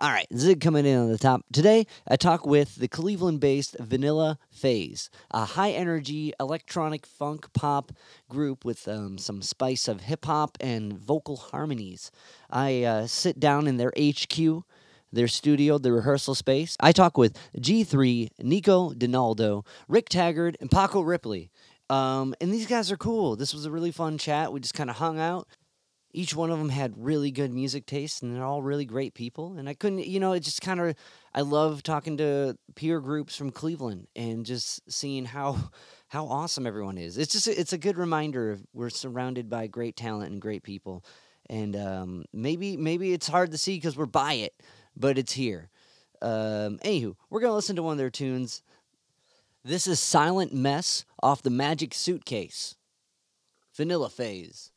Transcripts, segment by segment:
All right, Zig coming in on the top. Today, I talk with the Cleveland based Vanilla Phase, a high energy electronic funk pop group with um, some spice of hip hop and vocal harmonies. I uh, sit down in their HQ, their studio, the rehearsal space. I talk with G3, Nico Donaldo, Rick Taggart, and Paco Ripley. Um, and these guys are cool. This was a really fun chat. We just kind of hung out each one of them had really good music taste and they're all really great people and i couldn't you know it just kind of i love talking to peer groups from cleveland and just seeing how how awesome everyone is. It's just it's a good reminder of we're surrounded by great talent and great people and um, maybe maybe it's hard to see because we're by it but it's here. Um, anywho we're gonna listen to one of their tunes. This is silent mess off the magic suitcase. Vanilla phase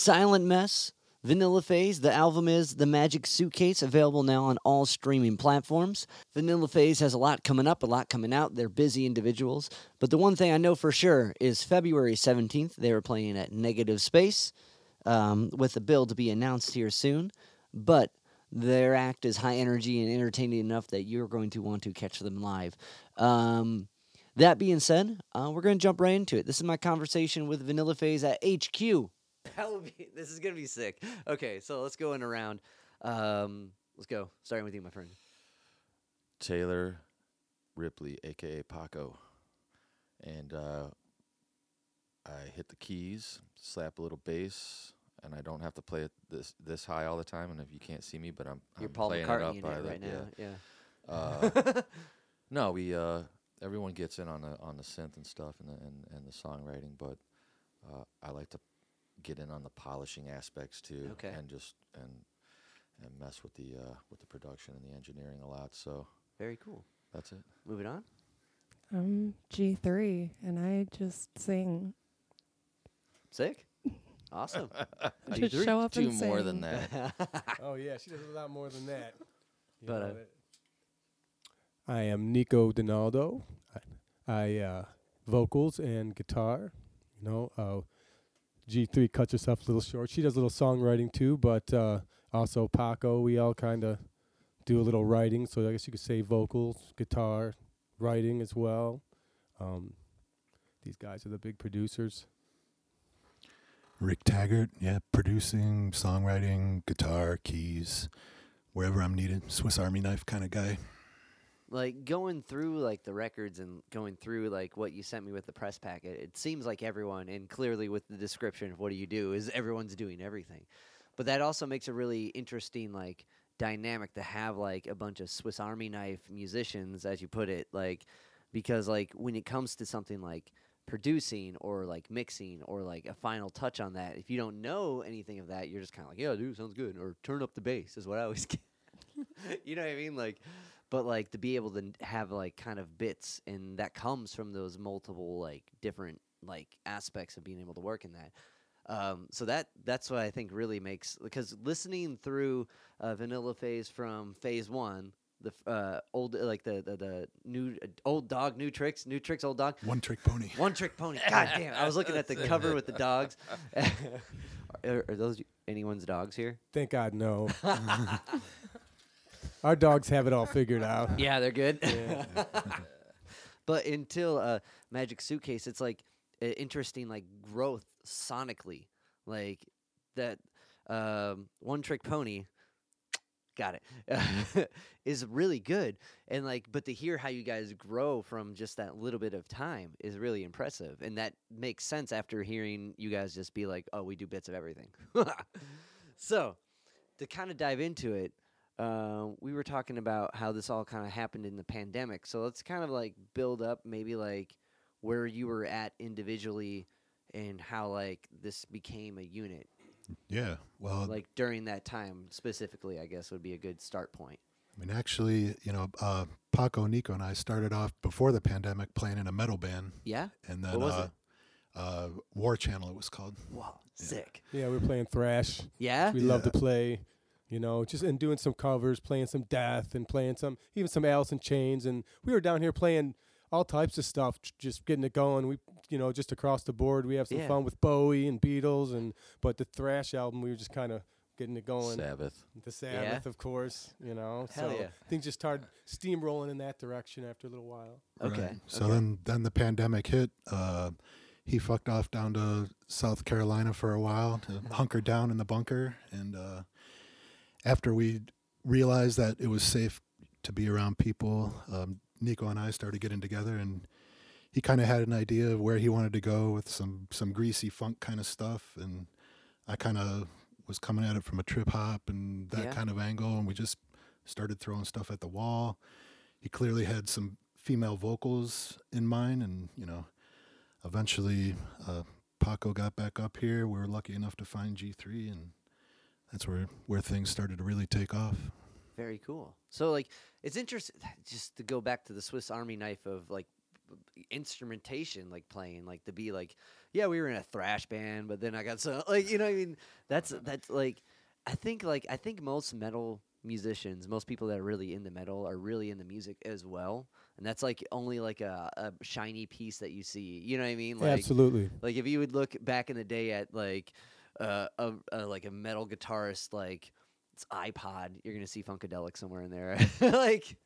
Silent Mess, Vanilla Phase. The album is The Magic Suitcase, available now on all streaming platforms. Vanilla Phase has a lot coming up, a lot coming out. They're busy individuals. But the one thing I know for sure is February 17th, they were playing at Negative Space um, with a bill to be announced here soon. But their act is high energy and entertaining enough that you're going to want to catch them live. Um, that being said, uh, we're going to jump right into it. This is my conversation with Vanilla Phase at HQ. That would be. This is going to be sick. Okay, so let's go in around. Um, let's go. Starting with you, my friend. Taylor Ripley, aka Paco, and uh, I hit the keys, slap a little bass, and I don't have to play it this this high all the time. And if you can't see me, but I'm, You're I'm Paul playing McCartney it up by the right now. Yeah. yeah. Uh, no, we uh, everyone gets in on the on the synth and stuff and the and, and the songwriting, but uh, I like to get in on the polishing aspects too, Okay. and just and and mess with the uh, with the production and the engineering a lot. So Very cool. that's it. Moving on. I'm G3 and I just sing. Sick. Awesome. I G3? just show up Do and more sing. than that. Oh yeah, she does a lot more than that. You But, know uh, I am Nico Donaldo. I, I uh, vocals and guitar. You know, uh, G3 cuts herself a little short. She does a little songwriting too, but uh, also Paco. We all kind of do a little writing. So I guess you could say vocals, guitar, writing as well. Um, these guys are the big producers. Rick Taggart, yeah, producing, songwriting, guitar, keys, wherever I'm needed. Swiss Army knife kind of guy. Like going through like the records and going through like what you sent me with the press packet it seems like everyone and clearly with the description of what do you do is everyone's doing everything. But that also makes a really interesting like dynamic to have like a bunch of swiss army knife musicians as you put it like because like when it comes to something like producing or like mixing or like a final touch on that if you don't know anything of that you're just kind of like yeah dude sounds good or turn up the bass is what i always get. You know what i mean? Like but like to be able to have like kind of bits and that comes from those multiple like different like aspects of being able to work in that um, so that that's what I think really makes because listening through uh, Vanilla Phase from Phase One, the f- uh, old like the the, the new uh, old dog, new tricks, new tricks, old dog, One trick pony. one trick pony. God damn! I was looking at the cover with the dogs. are, are those anyone's dogs here? Thank God, no. Our dogs have it all figured out. Yeah, they're good. Yeah. but until uh, Magic Suitcase, it's like uh, interesting, like growth sonically, like that um, One Trick Pony. Got it. is really good, and like, but to hear how you guys grow from just that little bit of time is really impressive, and that makes sense after hearing you guys just be like, "Oh, we do bits of everything." so, to kind of dive into it, uh, we were talking about how this all kind of happened in the pandemic. So let's kind of like build up maybe like where you were at individually and how like this became a unit. Yeah. Well, Like during that time specifically, I guess would be a good start point. I mean, actually, you know, uh, Paco, Nico, and I started off before the pandemic playing in a metal band, Yeah? and then What was uh, it? uh, War Channel, it was called. Wow, sick. Yeah, we're playing thrash. Yeah? We love to play, you know, just and doing some covers, playing some death, and playing some even some Alice in Chains, and we were down here playing all types of stuff, just getting it going. We, you know, just across the board, we have some Yeah. fun with Bowie and Beatles, and but the thrash album, we were just kind of getting it going. Sabbath. The Sabbath, of course, you know. Hell so yeah. things just started steamrolling in that direction after a little while. Okay. Right. So okay. then, then the pandemic hit. Uh, he fucked off down to South Carolina for a while to hunker down in the bunker, and uh, after we realized that it was safe to be around people, um, Nico and I started getting together, and he kind of had an idea of where he wanted to go with some some greasy funk kind of stuff, and I kind of was coming at it from a trip hop and that Yeah. kind of angle, and we just started throwing stuff at the wall. He clearly had some female vocals in mind, and you know, eventually uh, Paco got back up here. We were lucky enough to find G3, and that's where where things started to really take off. Very cool. So like it's interesting just to go back to the Swiss Army knife of like instrumentation like playing like to be like yeah we were in a thrash band but then I got so like you know what I mean that's that's like I think like I think most metal musicians most people that are really into metal are really into music as well and that's like only like a, a shiny piece that you see you know what I mean like Absolutely. like if you would look back in the day at like uh, a, a like a metal guitarist like it's iPod, you're gonna see Funkadelic somewhere in there. like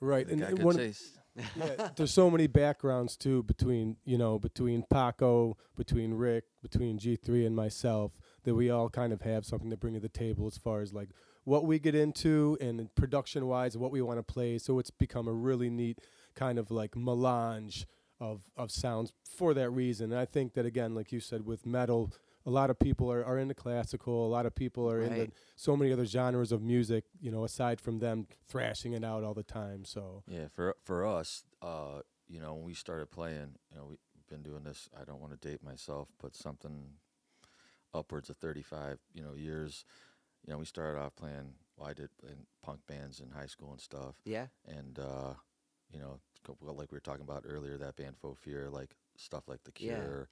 Right. They And and good one, taste. yeah, there's so many backgrounds too between you know between Paco, between Rick, between G3 and myself that we all kind of have something to bring to the table as far as like what we get into and production wise what we want to play. So it's become a really neat kind of like melange of of sounds for that reason. And I think that again, like you said, with metal. A lot of people are, are into classical. A lot of people are into so many other genres of music, you know, aside from them thrashing it out all the time. So Yeah, for for us, uh, you know, when we started playing, you know, we've been doing this. I don't want to date myself, but something upwards of thirty-five, you know, years. You know, we started off playing. Well, I did in punk bands in high school and stuff, yeah, and uh, you know, like we were talking about earlier, that band Faux Fear, like stuff like The Yeah.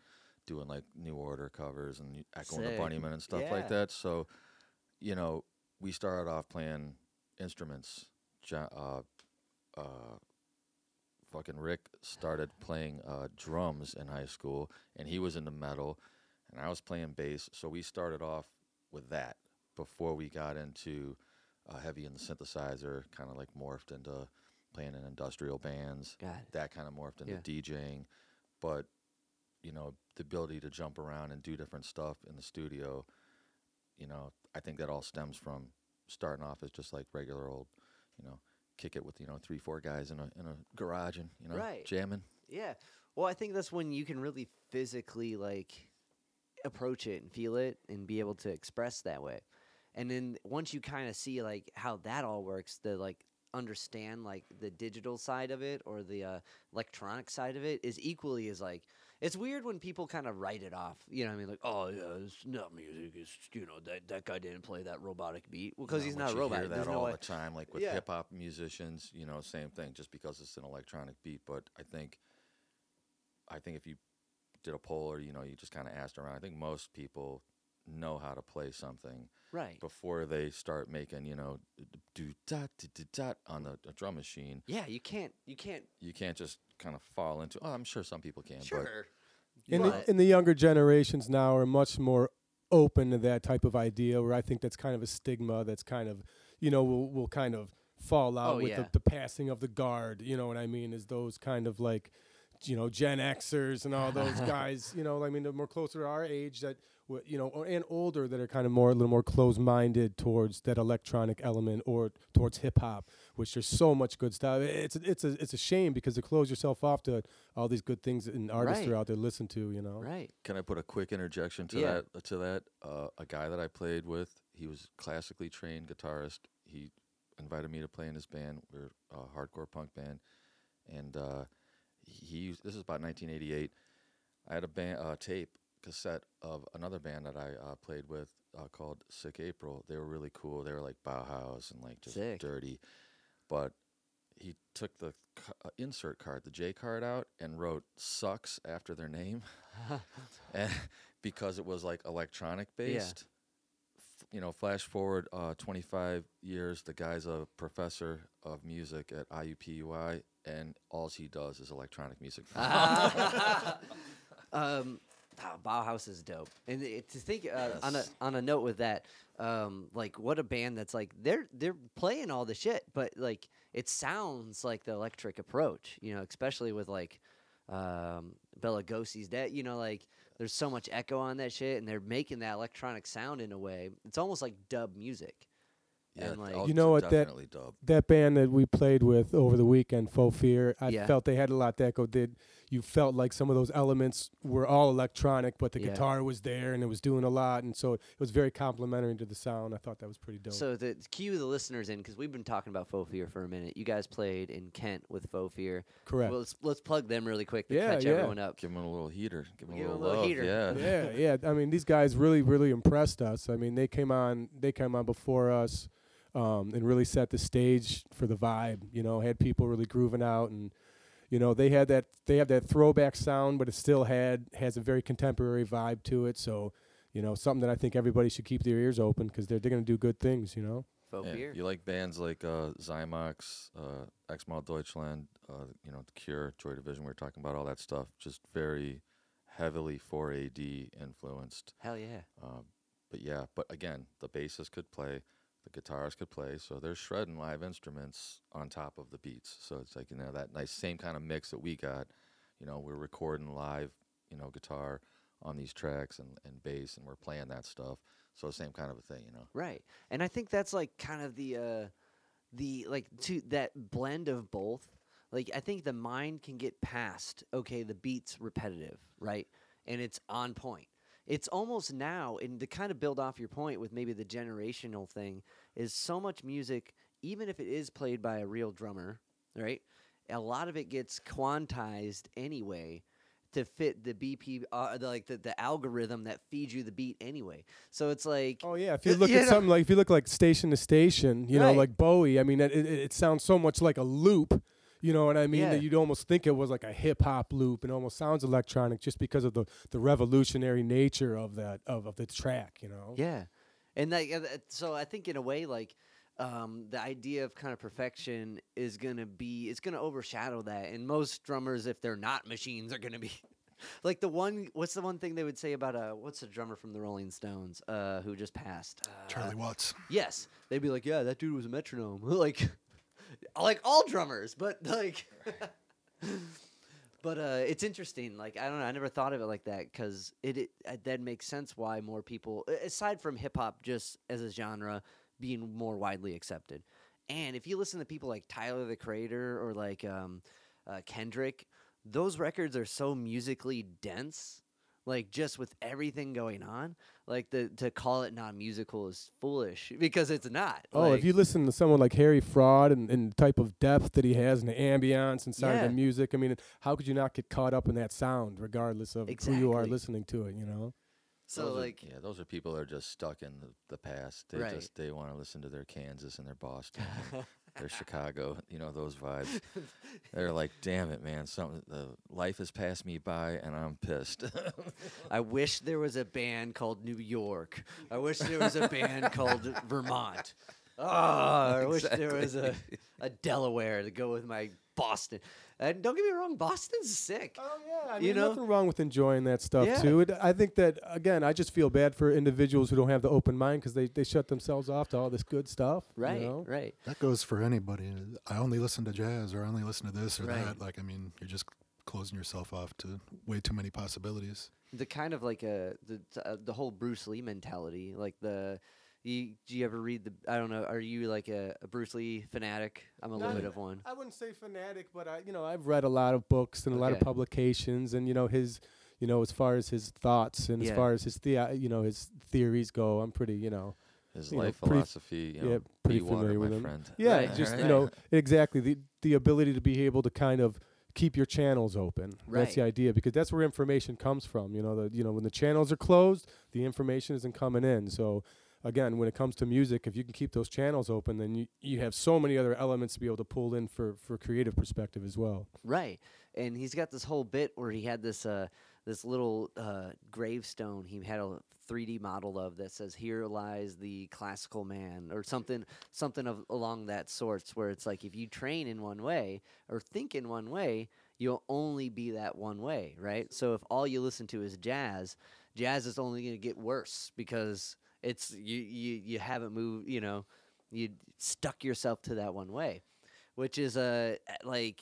Doing like New Order covers and Echo and the. Bunnymen and stuff Yeah. like that. So, you know, we started off playing instruments. Uh, uh, fucking Rick started playing uh, drums in high school, and he was into metal, and I was playing bass. So we started off with that before we got into uh, heavy and the synthesizer. Kind of like morphed into playing in industrial bands. That kind of morphed into Yeah. DJing, but you know the ability to jump around and do different stuff in the studio. You know, I think that all stems from starting off as just like regular old, you know, kick it with you know three four guys in a in a garage and you know Right. jamming. yeah. Well, I think that's when you can really physically like approach it and feel it and be able to express that way. And then once you kind of see like how that all works, the like understand like the digital side of it or the uh, electronic side of it is equally as like it's weird when people kind of write it off. You know what I mean? Like, oh yeah, it's not music. It's you know that that guy didn't play that robotic beat. Well, because You he's not a robot. Hear that no all way. the time, like with Yeah. hip hop musicians. You know, same thing. Just because it's an electronic beat, but I think, I think if you did a poll or you know you just kind of asked around, I think most people know how to play something Right. before they start making you know do dot dot dot on the, the drum machine. Yeah, you can't. You can't. You can't just kind of fall into. Oh, I'm sure some people can, Sure. And But- the, and the younger generations now are much more open to that type of idea. Where I think that's kind of a stigma. That's kind of you know will will kind of fall out Oh, with yeah. the, the passing of the guard. You know what I mean? Is those kind of like you know Gen Xers and all those guys. You know, I mean, they're more closer to our age that w- you know, or, and older that are kind of more a little more close minded towards that electronic element or towards hip hop, which there's so much good stuff. It's a, it's a it's a shame because to close yourself off to all these good things and artists Right. are out there to listen to. You know, Right. Can I put a quick interjection to Yeah. that? To that, uh, a guy that I played with, he was classically trained guitarist. He invited me to play in his band. We're a hardcore punk band, and uh, he used, this is about 1988. I had a band uh, tape cassette of another band that I uh, played with uh, called Sick April. They were really cool. They were like Bauhaus and like just Sick. dirty, but he took the uh, insert card, the J card out, and wrote "sucks" after their name, and because it was like electronic based. F- You know, flash forward uh, 25 years, the guy's a professor of music at IUPUI, and all he does is electronic music. um, wow, Bauhaus is dope, and it, to think uh, on a on a note with that, um, like what a band that's like they're they're playing all the shit, but like it sounds like the electric approach, you know, especially with like um, Bela Lugosi's that you know like there's so much echo on that shit, and they're making that electronic sound in a way. It's almost like dub music. yeah, and, like- You know what, that- dub. that band that we played with over the weekend, Faux Fear, I Yeah. felt they had a lot that Echo did. You felt like some of those elements were all electronic, but the Yeah. guitar was there and it was doing a lot, and so it was very complimentary to the sound. I thought that was pretty dope. So to cue the listeners in, because we've been talking about Faux Fear for a minute. You guys played in Kent with Faux Fear. Correct. Well, let's let's plug them really quick to Yeah, catch yeah. everyone up. Give them a little heater. Give him Give a 'em little, love. heater. Yeah. yeah, yeah. I mean, these guys really, really impressed us. I mean, they came on, they came on before us, um, and really set the stage for the vibe. You know, had people really grooving out, and You know, they had that they have that throwback sound, but it still had has a very contemporary vibe to it. So, you know, something that I think everybody should keep their ears open because they're they're gonna do good things. You know. Yeah. You like bands like uh, Xymox, uh, Xmal Deutschland, uh, you know, The Cure, Joy Division. We were talking about all that stuff. Just very heavily 4AD influenced. Hell yeah. Um, but yeah, but again, the bassist could play, the guitarist could play, so they're shredding live instruments on top of the beats. So it's like you know that nice same kind of mix that we got. You know, we're recording live, you know, guitar on these tracks and, and bass, and we're playing that stuff. So same kind of a thing, you know. Right. And I think that's like kind of the uh the like to that blend of both. Like I think the mind can get past okay, the beat's repetitive, right? And it's on point. It's almost now and to kind of build off your point with maybe the generational thing is so much music even if it is played by a real drummer, right? A lot of it gets quantized anyway to fit the BP, uh, the, like the, the algorithm that feeds you the beat anyway. So it's like, Oh yeah, if you look you at know- something like if you look like station to station, you know, like Bowie. I mean, it, it, it sounds so much like a loop. You know what I mean? Yeah. That you'd almost think it was like a hip hop loop, and almost sounds electronic just because of the, the revolutionary nature of that of, of the track. You know? Yeah, and like uh, so, I think in a way, like um, the idea of kind of perfection is gonna be it's gonna overshadow that, and most drummers, if they're not machines, are gonna be. Like the one, what's the one thing they would say about uh, what's the drummer from the Rolling Stones, uh, who just passed? Uh, Charlie Watts. Yes, they'd be like, yeah, that dude was a metronome. like, like all drummers, but like, but uh, it's interesting. Like, I don't know, I never thought of it like that because it, it uh, that makes sense why more people, aside from hip hop, just as a genre being more widely accepted. And if you listen to people like Tyler the Creator or like um, uh, Kendrick, those records are so musically dense. Like just with everything going on, like the to call it non-musical is foolish because it's not. Oh, Like, if you listen to someone like Harry Fraud and, and the type of depth that he has and the ambiance inside of Yeah. the music, I mean, how could you not get caught up in that sound, regardless of who you are listening to it? You know? so Those are- like yeah, those are people that are just stuck in the, the past. They Right. just they want to listen to their Kansas and their Boston, their Chicago. You know those vibes. They're like, damn it, man! Something the life has passed me by, and I'm pissed. I wish there was a band called New York. I wish there was a band called Vermont. Oh, I wish there was a, a Delaware to go with my Boston. And don't get me wrong, Boston's sick. Oh yeah, I You mean, know? nothing wrong with enjoying that stuff Yeah. too. It, I think that again, I just feel bad for individuals who don't have the open mind because they, they shut themselves off to all this good stuff. you Right, know? right. That goes for anybody. I only listen to jazz or I only listen to this or Right. that. Like, I mean, you're just closing yourself off to way too many possibilities. The kind of like a the uh, the whole Bruce Lee mentality, like the. You, do you ever read the? I don't know. Are you like a, a Bruce Lee fanatic? I'm a Not- little bit of one. I wouldn't say fanatic, but I, you know, I've read a lot of books and a lot of publications, and you know, his, you know, as far as his thoughts and Yeah. as far as his the, you know, his theories go, I'm pretty, you know, His You know, life pretty- philosophy, you know, yeah, pretty be water, familiar my with him. friend. Yeah, Right, just right. you know exactly the the ability to be able to kind of keep your channels open. Right. That's the idea because that's where information comes from. You know, the you know when the channels are closed, the information isn't coming in. So again, when it comes to music, if you can keep those channels open, then you you have so many other elements to be able to pull in for for creative perspective as well. Right. And he's got this whole bit where he had this uh this little uh gravestone he had a 3D model of that says here lies the classical man or something something of along that sorts where it's like if you train in one way or think in one way you'll only be that one way right so if all you listen to is jazz jazz is only going to get worse because it's you you you haven't moved you know you stuck yourself to that one way which is uh like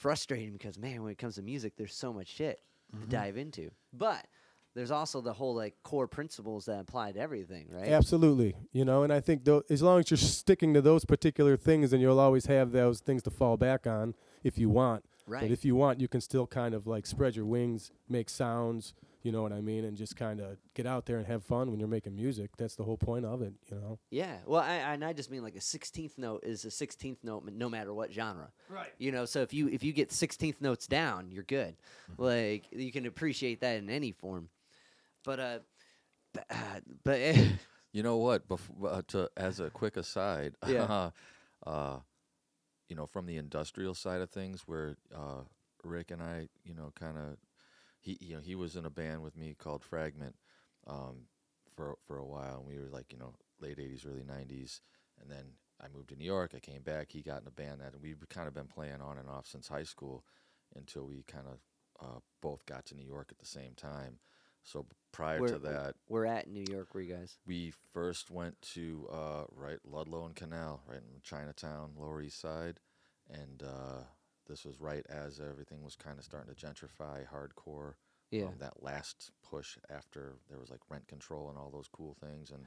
frustrating because man, when it comes to music, there's so much shit to dive into. But there's also the whole like core principles that apply to everything, right? Absolutely, you know, and I think as long as you're sticking to those particular things, then you'll always have those things to fall back on if you want. Right. But if you want, you can still kind of like spread your wings, make sounds, you know what I mean, and just kind of get out there and have fun when you're making music. That's the whole point of it, you know. yeah. Well, I, and I just mean like a 16th note is a 16th note no matter what genre. Right. You know, so if you if you get 16th notes down, you're good. Like you can appreciate that in any form. But uh, b- uh but You know what? Bef- uh, to as a quick aside, Yeah. uh, you know, from the industrial side of things, where uh, Rick and I, you know, kind of, he, you know, he was in a band with me called Fragment um, for for a while, and we were like, you know, late '80s, early '90s, and then I moved to New York. I came back. He got in a band that, and we've kind of been playing on and off since high school, until we kind of uh, both got to New York at the same time. So prior Where- to that, We're at New York. Were you guys? we first went to uh, right Ludlow and Canal, right in Chinatown, Lower East Side, and uh, this was right as everything was kind of starting to gentrify, hardcore. Yeah. um, that last push after there was like rent control and all those cool things, and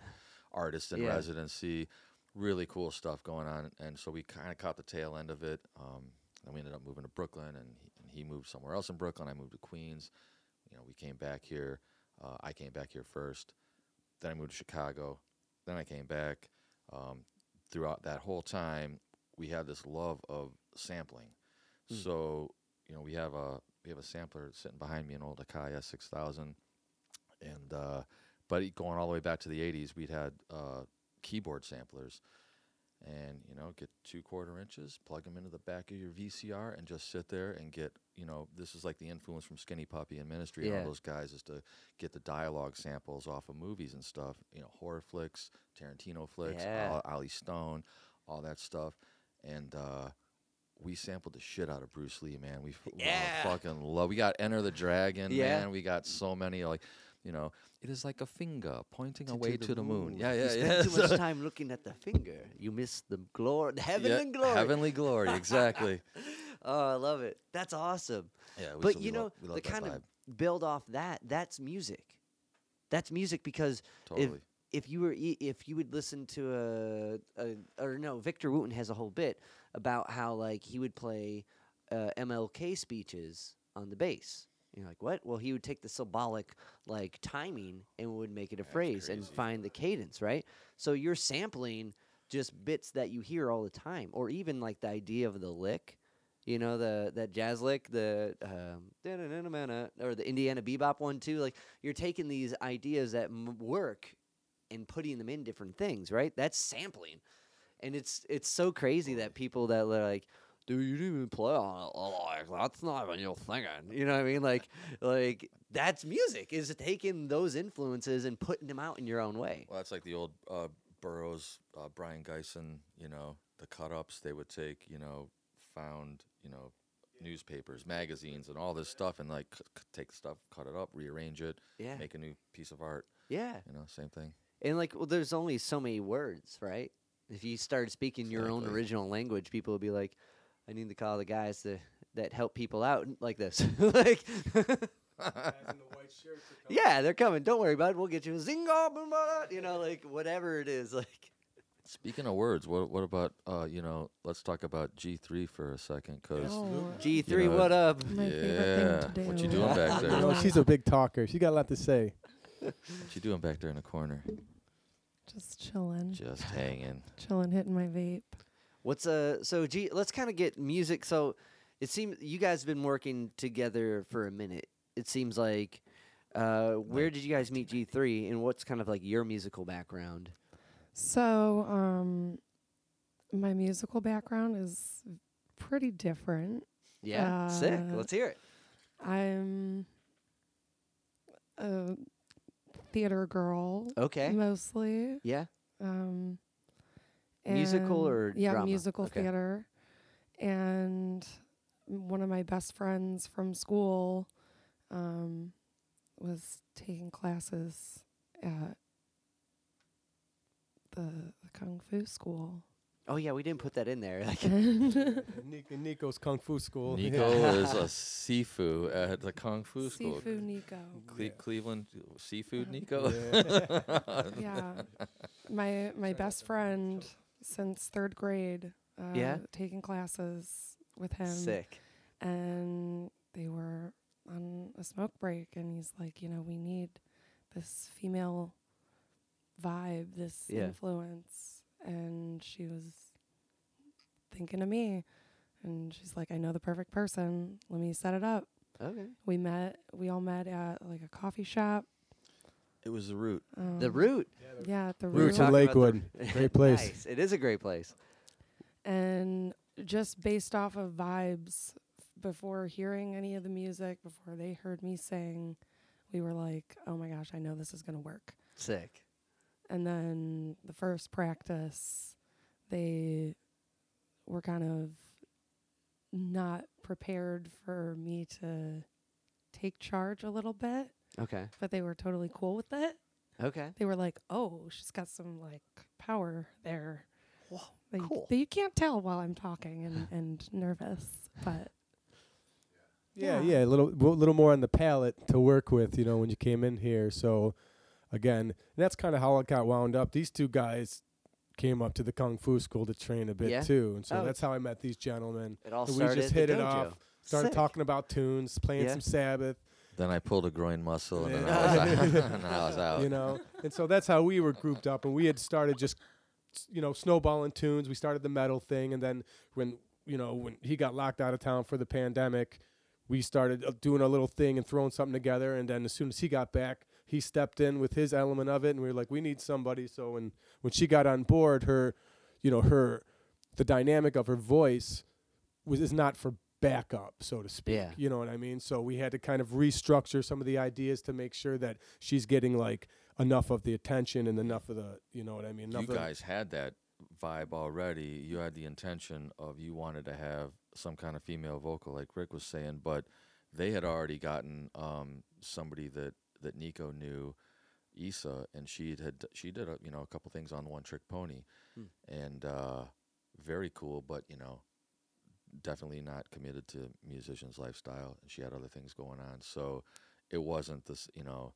artists in Yeah. residency, really cool stuff going on. And so we kind of caught the tail end of it. Um, and we ended up moving to Brooklyn, and he, and he moved somewhere else in Brooklyn. I moved to Queens. You know, we came back here. Uh, I came back here first. Then I moved to Chicago. Then I came back. Um, throughout that whole time, we had this love of sampling. Hmm. So you know, we have a we have a sampler sitting behind me, an old Akai S6000, and uh, but going all the way back to the '80s, we'd had uh, keyboard samplers, and you know, get two quarter inches, plug them into the back of your VCR, and just sit there and get you know, this is like the influence from Skinny Puppy and Ministry and all those guys is to get the dialogue samples off of movies and stuff, you know, horror flicks, Tarantino flicks, Yeah. Ol- Ollie Stone, all that stuff, and. uh we sampled the shit out of Bruce Lee, man. We Yeah. fucking love. We got Enter the Dragon, Yeah. man. We got so many like, you know, it is like a finger pointing To- away to to the the, moon. moon. Yeah, yeah, you yeah. spend too much time looking at the finger, you miss the glory, the heaven yeah, and glory. Heavenly glory, exactly. Oh, I love it. That's awesome. Yeah, we, but so you know, love, we love the kind vibe. of build off that, that's music. That's music because totally. if you were if you would listen to a, a or no, Victor Wooten has a whole bit about how like he would play uh, MLK speeches on the bass. You're like, what? Well, he would take the symbolic like timing and would make it a That's phrase and find the cadence, right? So you're sampling just bits that you hear all the time, or even like the idea of the lick. You know the that jazz lick, the um, or the Indiana bebop one too. Like you're taking these ideas that m- work and putting them in different things, right? That's sampling, and it's it's so crazy that people that are like, "Dude, you didn't even play on it. Like that's not even your thinking." You know what I mean? Like like that's music is taking those influences and putting them out in your own way. Well, that's like the old uh, Burroughs, uh, Brion Gysin. You know, the cut ups they would take. You know, found you know newspapers, magazines, and all this stuff, and like c- c- take stuff, cut it up, rearrange it, Yeah, make a new piece of art. yeah. You know, same thing. And like, well, there's only so many words, right? If you started speaking your own original language, people would be like, "I need to call the guys to, that help people out like this." like, yeah, they're coming. Don't worry about it. We'll get you a zingo, boom, ba, da," you know, like whatever it is. Like, Speaking of words, what what about uh, you know? Let's talk about G three for a second, because Oh, G three, know, what up? my yeah, thing to do. what you doing back You there? know, she's a big talker. She got a lot to say. what you doing back there in the corner? Just chilling, Just hanging. chilling, hitting my vape. What's uh? So G, let's kind of get music. So it seems you guys have been working together for a minute. It seems like. Uh, where did you guys meet G three, and what's kind of like your musical background? So, um, my musical background is pretty different. Yeah, sick. Uh, Let's hear it. I'm a theater girl Okay. mostly. Yeah. Um, Musical or yeah, drama? musical Okay. theater. And one of my best friends from school um, was taking classes at the, the kung fu school. Oh yeah, we didn't put that in there. Like, Nico, Nico's Kung Fu School. Nico is a Sifu at the Kung Fu School. Nico. Cle- Yeah. Cleveland seafood, Uh, Nico. Yeah. yeah. My my best friend since third grade. Uh, Yeah? Taking classes with him. sick. and they were on a smoke break and he's like you know we need this female vibe this Yeah. influence and she was thinking of me and she's like i know the perfect person let me set it up Okay. we met we all met at like a coffee shop It was the root. um, The root. yeah the We were Roots root of talking about the- Lakewood. Great place. nice. It is a great place. and just based off of vibes before hearing any of the music, before they heard me sing, we were like, oh my gosh, I know this is going to work. Sick. And then the first practice, they were kind of not prepared for me to take charge a little bit, Okay. but they were totally cool with it. Okay. They were like, "Oh, she's got some like power there." Whoa, That you- cool. that you can't tell while I'm talking and, and nervous, but Yeah, Yeah. yeah, a little, a little more on the palette to work with, you know, when you came in here. So, again, that's kind of how it got wound up. These two guys came up to the kung fu school to train a bit Yeah? too, and so Oh. that's how I met these gentlemen. It all And we just at the hit it dojo. off. Started Sick. talking about tunes, playing Yeah. some Sabbath, Then I pulled a groin muscle, and then I was out. and I was out. you know, and so that's how we were grouped up, and we had started just, you know, snowballing tunes. We started the metal thing, and then when you know when he got locked out of town for the pandemic, we started uh, doing a little thing and throwing something together. And then as soon as he got back, he stepped in with his element of it, and we were like, we need somebody. So when when she got on board, her, you know, her, the dynamic of her voice was is not for backup, so to speak. Yeah. You know what I mean? So we had to kind of restructure some of the ideas to make sure that she's getting like enough of the attention and enough of the, you know what I mean? Enough you of guys had that vibe already. You had the intention of you wanted to have some kind of female vocal, like Rick was saying, but they had already gotten um, somebody that that Nico knew, Issa, and she had she did a you know a couple things on One Trick Pony, Hmm. and uh, very cool, but you know definitely not committed to musician's lifestyle. And she had other things going on, so it wasn't this you know.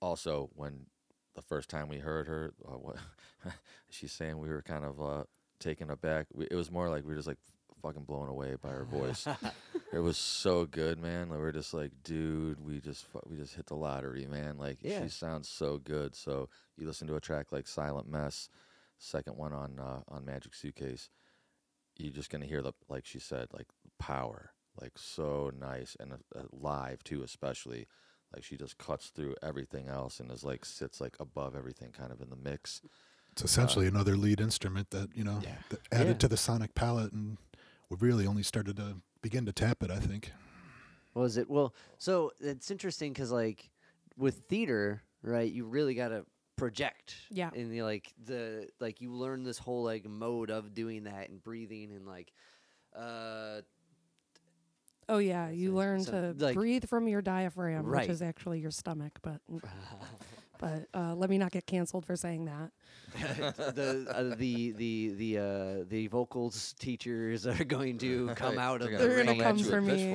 Also, when the first time we heard her, uh, what she's saying, we were kind of uh, taken aback. We, it was more like we were just like fucking blown away by her voice. it was so good, man. Like, we were just like, dude, we just fu- we just hit the lottery, man. Like Yeah. she sounds so good. So you listen to a track like Silent Mess, second one on uh, on Magic Suitcase, you're just gonna hear the like she said, like power, like so nice and uh, uh, live too, especially. Like she just cuts through everything else and is like sits like above everything, kind of in the mix. It's essentially another lead instrument that you know Yeah. that added Yeah. to the sonic palette, and we really only started to begin to tap it. I think. Was it? Well, so it's interesting because like with theater, right? You really got to project. Yeah. And you like the like you learn this whole like mode of doing that and breathing and like uh oh yeah, you So- learn so, to like- breathe from your diaphragm, Right. which is actually your stomach. But but uh, let me not get canceled for saying that. the uh, the the the uh the vocals teachers are going to come out of they're the They're gonna range. come for me.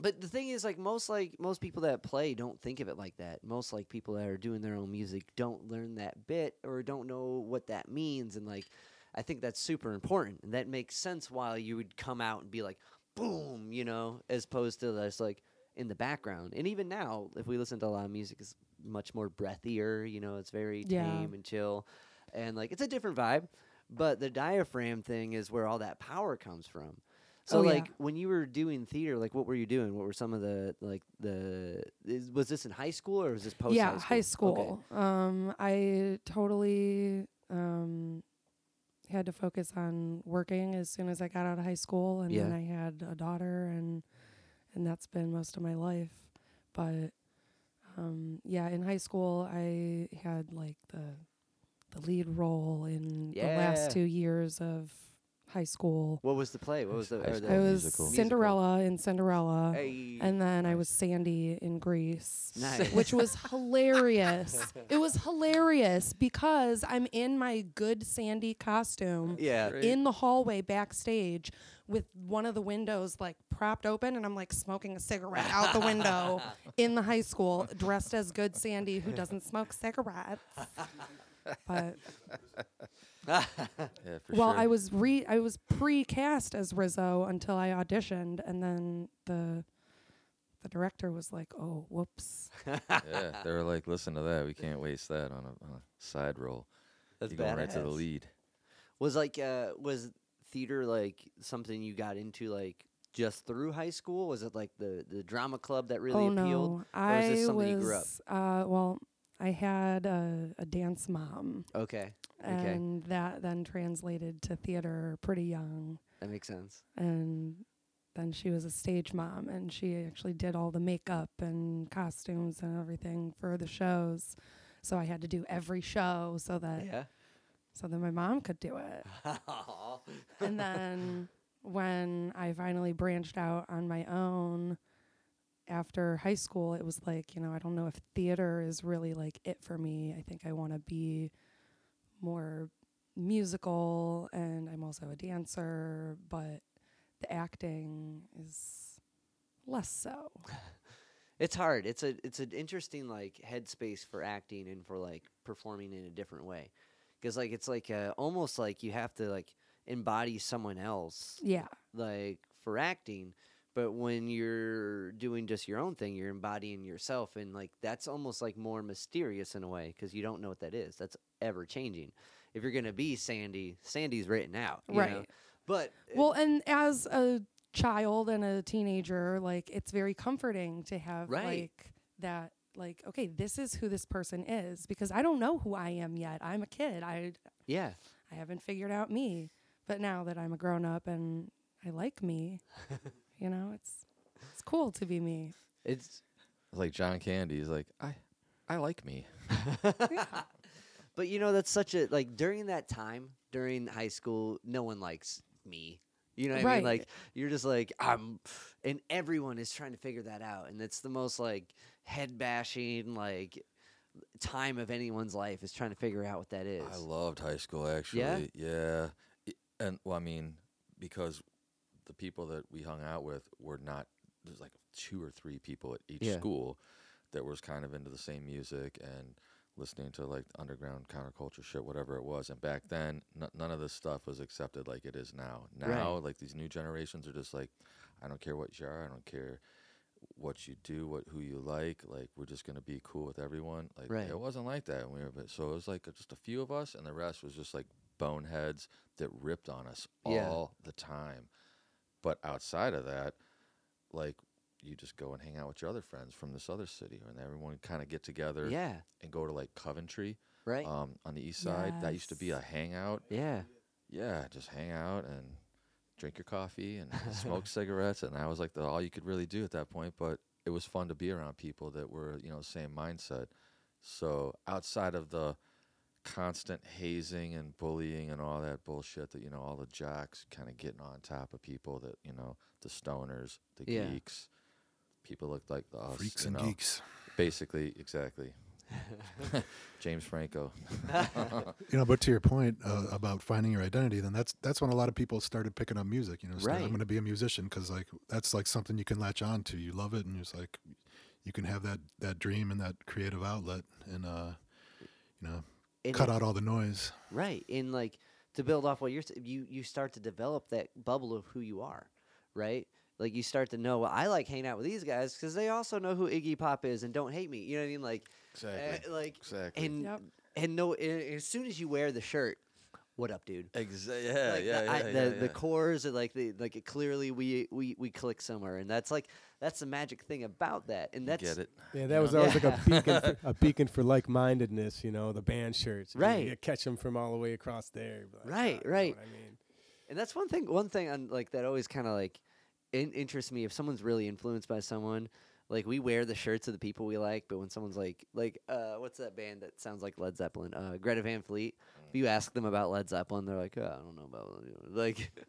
But the thing is, like most like most people that play don't think of it like that. Most like people that are doing their own music don't learn that bit or don't know what that means. And like, I think that's super important, and that makes sense. While you would come out and be like, boom, you know, as opposed to just like in the background. And even now, if we listen to a lot of music, it's much more breathier. You know, it's very Yeah. tame and chill, and like it's a different vibe. But the diaphragm thing is where all that power comes from. So Oh, yeah. like when you were doing theater, like what were you doing? What were some of the like the is, was this in high school or was this post yeah, high school? high school. Um, I totally um had to focus on working as soon as I got out of high school, and then I had a daughter, and and that's been most of my life. But um, yeah, in high school, I had like the the lead role in the last two years of high school. What was the play? What was the? High the I was musical. Cinderella in Cinderella. Hey. And then I was Sandy in Grease, Nice. which was hilarious. it was hilarious because I'm in my good Sandy costume yeah. Great. in the hallway backstage with one of the windows like propped open and I'm like smoking a cigarette out the window in the high school dressed as good Sandy who doesn't smoke cigarettes. But Yeah, well, sure. I was re I was pre-cast as Rizzo until I auditioned, and then the the director was like, "Oh, whoops." yeah, they were like, listen to that. We can't waste that on a, on a side role. That's you going right to the lead. Was like uh was theater like something you got into like just through high school? Was it like the the drama club that really oh appealed? no, or I this something was. you grew up? Uh, well, I had a, a dance mom, Okay. Okay. and that then translated to theater pretty young. That makes sense. and then she was a stage mom and she actually did all the makeup and costumes and everything for the shows so i had to do every show so that Yeah. so that my mom could do it and then when i finally branched out on my own after high school it was like you know i don't know if theater is really like it for me. I think i want to be more musical and i'm also a dancer but the acting is less so. It's hard. It's a it's an interesting like headspace for acting and for like performing in a different way, because like it's like uh, almost like you have to like embody someone else yeah like for acting, but when you're doing just your own thing, you're embodying yourself, and like that's almost like more mysterious in a way because you don't know what that is. That's ever changing. If you're gonna be Sandy, Sandy's written out, you know? Right. But uh, well and as a child and a teenager like it's very comforting to have Right. like that like okay this is who this person is because i don't know who i am yet i'm a kid i yeah, i haven't figured out me but now that i'm a grown up and i like me you know it's it's cool to be me it's Like John Candy is like, I, I like me. But you know, that's such a like during that time during high school, no one likes me. You know what I mean? Like you're just like I'm, and everyone is trying to figure that out, and it's the most like head bashing like time of anyone's life is trying to figure out what that is. I loved high school actually. Yeah. And well, I mean, because the people that we hung out with were not there's like two or three people at each Yeah. school that was kind of into the same music and listening to like underground counterculture shit, whatever it was. And back then, n- none of this stuff was accepted like it is now. Now, like these new generations are just like, I don't care what you are, I don't care what you do, what who you like. Like we're just gonna be cool with everyone. Like Right. it wasn't like that when we were. But so it was like just a few of us, and the rest was just like boneheads that ripped on us Yeah. all the time. But outside of that, like you just go and hang out with your other friends from this other city, and everyone kind of get together yeah, and go to like Coventry right. um, on the east side. That used to be a hangout. yeah, Yeah, just hang out and drink your coffee and smoke cigarettes, and that was like the, all you could really do at that point. But it was fun to be around people that were you know same mindset. So outside of the constant hazing and bullying and all that bullshit that you know all the jocks kind of getting on top of people that you know the stoners, the Yeah. geeks, people looked like us, Freaks and know. geeks. Basically, exactly. James Franco. You know, but to your point uh, about finding your identity, then that's that's when a lot of people started picking up music. You know, started, Right. I'm going to be a musician because like that's like something you can latch on to. You love it, and it's like you can have that that dream and that creative outlet, and uh, you know, And cut it- out all the noise. Right. And like to build off what you're s- you you start to develop that bubble of who you are, right? Like you start to know, well, I like hanging out with these guys because they also know who Iggy Pop is and don't hate me. You know what I mean? Like, Exactly. uh, like, Exactly. and Yep. and no, a- as soon as you wear the shirt, what up, dude? Exactly. yeah, like yeah, the, yeah, I, yeah, the, yeah. the cores are like the like it clearly we we we click somewhere, and that's like that's the magic thing about that, and You that's get it. Yeah, you that was know? always like a beacon, for, a beacon for like-mindedness. You know, the band shirts. Right. You catch them from all the way across there. but, Right, you know right. what I mean, And that's one thing. One thing on like that always kind of like in- interests me. If someone's really influenced by someone, like we wear the shirts of the people we like, but when someone's like, like, uh, what's that band that sounds like Led Zeppelin? Uh, Greta Van Fleet. If you ask them about Led Zeppelin, they're like, oh, I don't know about you know," like.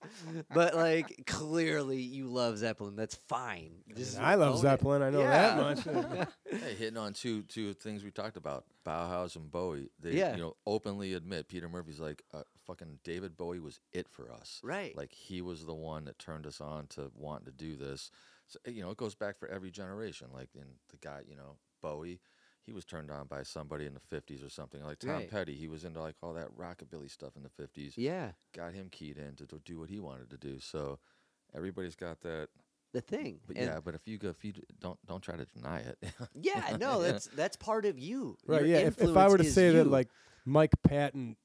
but like clearly you love Zeppelin. That's fine. Just I love own it. Zeppelin. I know that much. Hey, hitting on two two things we talked about, Bauhaus and Bowie. They Yeah. you know openly admit Peter Murphy's like uh, fucking David Bowie was it for us. Right. Like he was the one that turned us on to want to do this. So you know it goes back for every generation. Like in the guy you know Bowie, he was turned on by somebody in the fifties or something. Like Tom Right. Petty, he was into like all that rockabilly stuff in the fifties. yeah, Got him keyed in to, to do what he wanted to do. So everybody's got that. the thing. But And- yeah, but if you go, if you don't don't try to deny it. yeah, no, that's that's part of you. Right. Your yeah. If, if I were to say is that like Mike Patton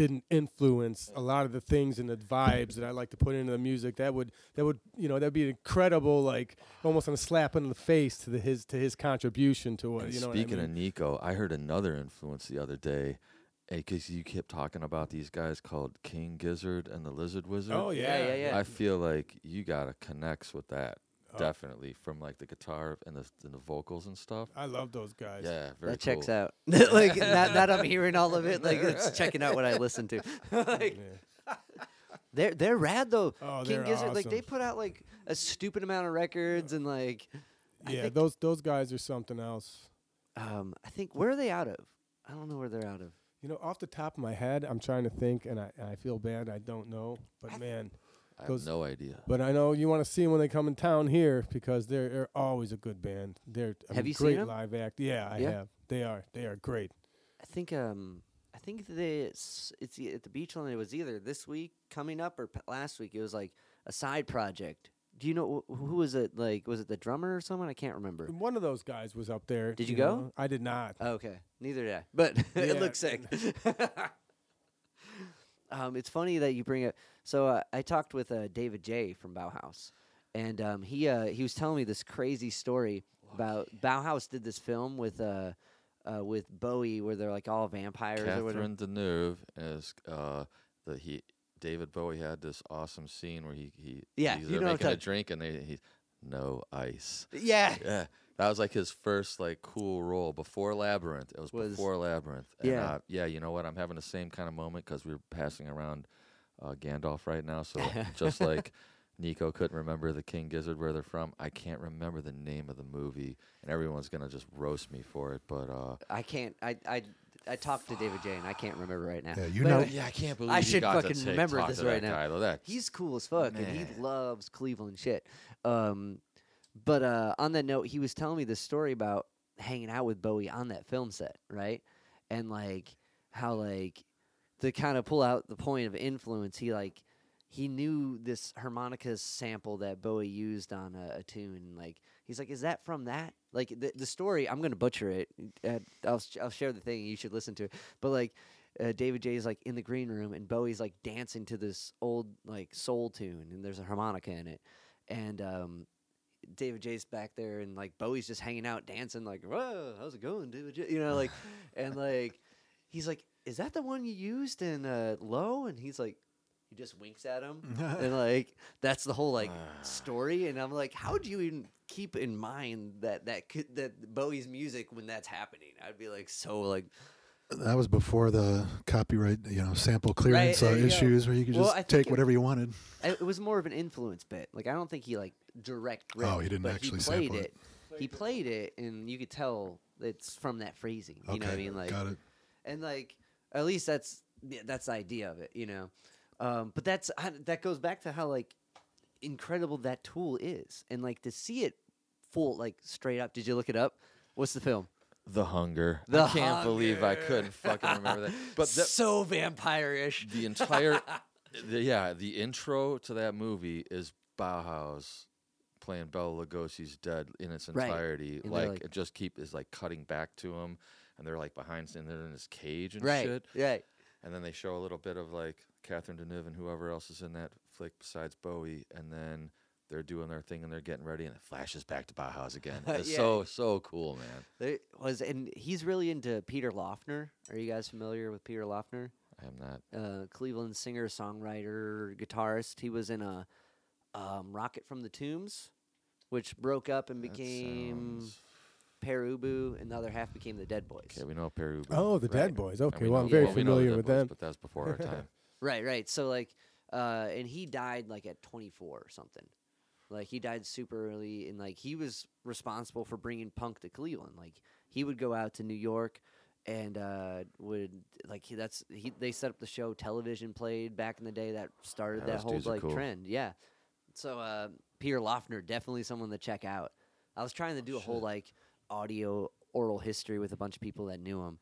didn't influence a lot of the things and the vibes that I like to put into the music, that would that would you know that'd be incredible, like almost a slap in the face to the, his to his contribution to what And you know. speaking what I of? Nico, I heard another influence the other day, because you kept talking about these guys called King Gizzard and the Lizard Wizard. Oh yeah, Yeah, yeah, yeah. I feel like you gotta connects with that Oh. definitely from like the guitar and the and the vocals and stuff. I love those guys. Yeah, very that checks out. like that, that I'm hearing all of it. Like it's checking out what I listen to. like, Yeah. they're they're rad though. Oh, King they're Gizzard, like they put out like a stupid amount of records and like Yeah, those those guys are something else. um I think where are they out of? I don't know where they're out of. You know, off the top of my head, I'm trying to think, and I, I feel bad. I don't know, but man, I have no idea. but I know you want to see them when they come in town here because they're, they're always a good band. They're I Have mean, you seen great 'em? live act. Yeah, I Yeah? have. They are they are great. I think um I think that it's it's e- at the Beachland. It was either this week coming up or p- last week. It was like a side project. Do you know wh- who was it? Like was it the drummer or someone? I can't remember. One of those guys was up there. Did you go? know. I did not. Okay, neither did I. But Yeah, it looks sick. um, it's funny that you bring it. So uh, I talked with uh, David J from Bauhaus, and um, he uh, he was telling me this crazy story about Bauhaus did this film with uh, uh, with Bowie where they're like all vampires. Catherine Deneuve is uh the he David Bowie had this awesome scene where he he Yeah, he's you know making a drink and they he no ice. Yeah, Yeah, that was like his first like cool role before Labyrinth. It was, Was- before Labyrinth. And, Yeah. uh, yeah. You know what? I'm having the same kind of moment because we're passing around uh, Gandalf right now. So just like Nico couldn't remember the King Gizzard where they're from, I can't remember the name of the movie, and everyone's gonna just roast me for it. But uh, I can't. I I I talked to David J and I can't remember right now. Yeah, you But know- anyway, yeah, I can't believe I you should got to fucking take- remember talk this to right that now. Guy, though. That He's cool as fuck, and he Man. loves Cleveland shit. Um, but uh, on that note, he was telling me this story about hanging out with Bowie on that film set, right? And like how like to kind of pull out the point of influence, he like he knew this harmonica sample that Bowie used on a, a tune. Like he's like, is that from that? Like the the story, I'm gonna butcher it. I'll I'll share the thing. You should listen to it. But like uh, David J is like in the green room and Bowie's like dancing to this old like soul tune and there's a harmonica in it and um, David J's back there and like Bowie's just hanging out dancing like whoa how's it going David J you know like and like he's like is that the one you used in uh, Low and he's like he just winks at him. And like that's the whole like story. And I'm like how do you even keep in mind that that could, that Bowie's music when that's happening? I'd be like so like That was before the copyright, you know, sample clearance there uh, you go. issues where you could Well, just think take it- whatever you wanted. It it was more of an influence bit. Like I don't think he like direct. Oh, he didn't but actually he played sample it. it. He played it, and you could tell it's from that phrasing. You know what I Okay, mean? Like, got it. and like at least that's yeah, that's the idea of it. You know, um, but that's I- that goes back to how like incredible that tool is, and like to see it full like straight up. Did you look it up? What's the film? The hunger. The I can't believe I couldn't fucking remember that. But that, so vampire-ish. the entire the, yeah the intro to that movie is Bauhaus playing Bela Lugosi's Dead in its entirety they're like, like- it just keep is like cutting back to him and they're like behind and they're in this cage and Right. shit Right. and then they show a little bit of like Catherine Deneuve and whoever else is in that flick besides Bowie and then they're doing their thing and they're getting ready and it flashes back to Bauhaus again it's Yeah. so so cool man There was, and he's really into Peter Laughner. Are you guys familiar with Peter Laughner? I am not uh, Cleveland singer, songwriter, guitarist. He was in a um, Rocket from the Tombs, which broke up and That became sounds- Pere Ubu, and the other half became the Dead Boys. okay we know Peru Oh, the Right. Dead Boys. and Okay, we well, I'm very well, we the familiar with Boys, them. but that's before our time Right, right. So like, uh, and he died like at 24 or something. Like he died super early, and like he was responsible for bringing punk to Cleveland. Like he would go out to New York, and uh, would like he, that's he. They set up the show. Television played back in the day that started Yeah, that those whole dudes are like cool. trend. Yeah. So uh, Peter Laughner definitely someone to check out. I was trying to do a whole like audio oral history with a bunch of people that knew him,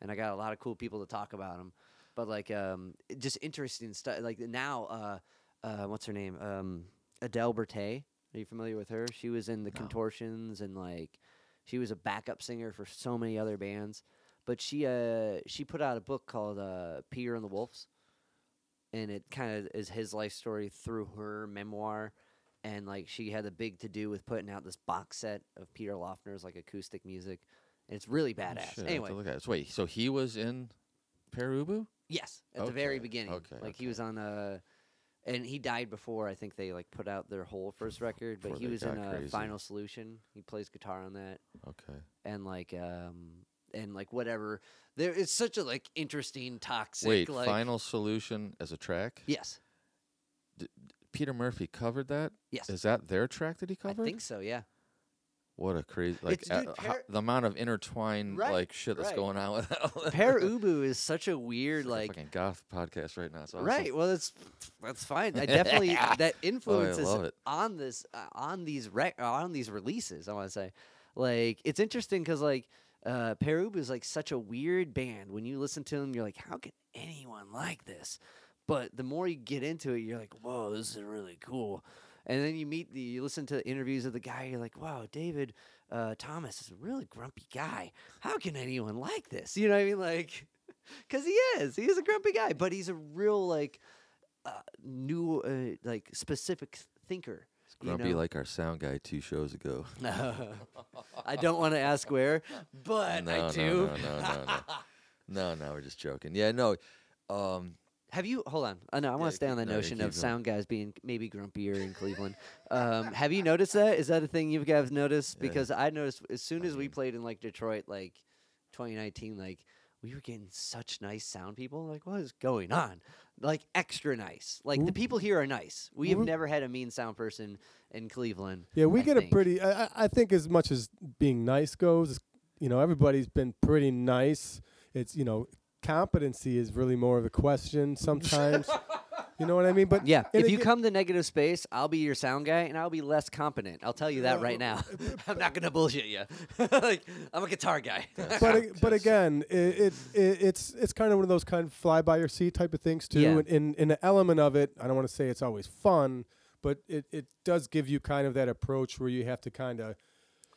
and I got a lot of cool people to talk about him. But like, um, just interesting stuff. Like now, uh, uh, what's her name? Um, Adele Bertei. Are you familiar with her? She was in the No. Contortions and like, she was a backup singer for so many other bands. But she uh she put out a book called uh, Peter and the Wolves, and it kind of is his life story through her memoir. And like she had a big to do with putting out this box set of Peter Laughner's like acoustic music. And it's really Oh, badass. shit, I have to anyway, look at. So wait, so he was in Pere Ubu? Yes, at the very beginning. okay, like he was on uh and he died before I think they like put out their whole first record, but Before he they was in got a crazy. Final Solution. He plays guitar on that Okay. and like um and like whatever. There it's such a like interesting toxic Wait, like Final Solution as a track? Yes. Peter Murphy covered that? Yes. Is that their track that he covered? I think so, yeah. What a crazy like It's- uh, Par- the amount of intertwined Right, like shit that's right. going on with that. Per Ubu is such a weird It's like, a fucking goth podcast right now. It's awesome. Right. Well, that's that's fine. I definitely that influences Oh, on this uh, on these rec- uh, on these releases. I want to say, like, it's interesting because like uh, Pere Ubu is like such a weird band. When you listen to them, you're like, how can anyone like this? But the more you get into it, you're like, whoa, this is really cool. And then you meet the, you listen to interviews of the guy. You're like, wow, David uh, Thomas is a really grumpy guy. How can anyone like this? You know what I mean? Like, because he is. He is a grumpy guy, but he's a real like uh, new, uh, like specific thinker. you Grumpy know? like our sound guy two shows ago. I don't want to ask where, but no, I no, do. no, no, no, no. No, no, we're just joking. Yeah, no. Um, Have you? Hold on. I know. I want to stay on no, notion keep of going. sound guys being maybe grumpier in Cleveland. Um, have you noticed that? Is that a thing you guys noticed? Yeah. Because I noticed as soon as we played in like Detroit, like 2019, like we were getting such nice sound people. Like, what is going on? Like extra nice. Like the people here are nice. We have never had a mean sound person in Cleveland. Yeah, we I get think. a pretty. I- I think as much as being nice goes, you know, everybody's been pretty nice. It's you know, competency is really more of a question sometimes. you know what I mean? But Yeah, if you aga- come to negative space, I'll be your sound guy, and I'll be less competent. I'll tell you that right now. I'm not gonna bullshit you. like I'm a guitar guy. but ag- but again, it, it, it it's it's kind of one of those kind of fly by your seat type of things too. Yeah. And in in an element of it, I don't want to say it's always fun, but it it does give you kind of that approach where you have to kind of.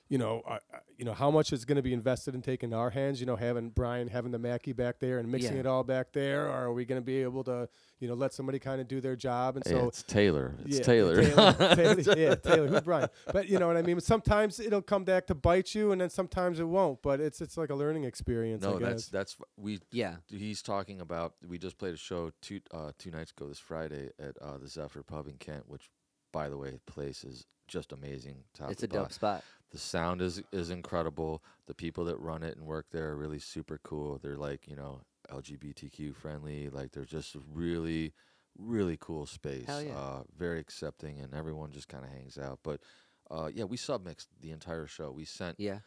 You know, uh, you know how much is going to be invested in taking our hands. You know, having Brian having the Mackie back there and mixing Yeah. it all back there, or are we going to be able to, you know, let somebody kind of do their job? And yeah, so it's Taylor. It's yeah, Taylor. Taylor, Taylor, yeah, Taylor. Who's Brian? But you know what I mean. Sometimes it'll come back to bite you, and then sometimes it won't. But it's it's like a learning experience. No, that's that's we. yeah, He's talking about. We just played a show two uh, two nights ago this Friday at uh, the Zephyr Pub in Kent, which, by the way, the place is just amazing. Top it's to a dope bottom. spot. The sound is is incredible. The people that run it and work there are really super cool. They're like you know LGBTQ friendly. Like they're just really really cool space. Hell yeah. Uh, very accepting, and everyone just kind of hangs out. But uh, yeah, we submixed the entire show. We sent Yeah,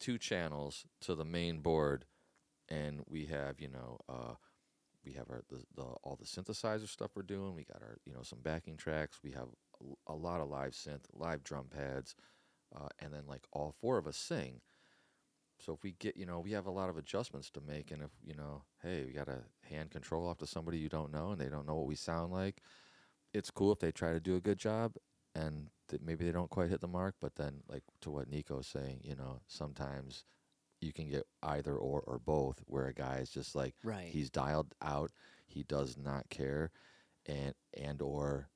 two channels to the main board, and we have you know uh, we have our the, the all the synthesizer stuff we're doing. We got our you know some backing tracks. We have a lot of live synth, live drum pads, uh, and then like all four of us sing. So if we get you know we have a lot of adjustments to make, and if you know hey we got to hand control off to somebody you don't know and they don't know what we sound like, it's cool if they try to do a good job and th- maybe they don't quite hit the mark. But then like to what Nico's saying, you know sometimes you can get either or or both where a guy is just like right. he's dialed out he does not care and and or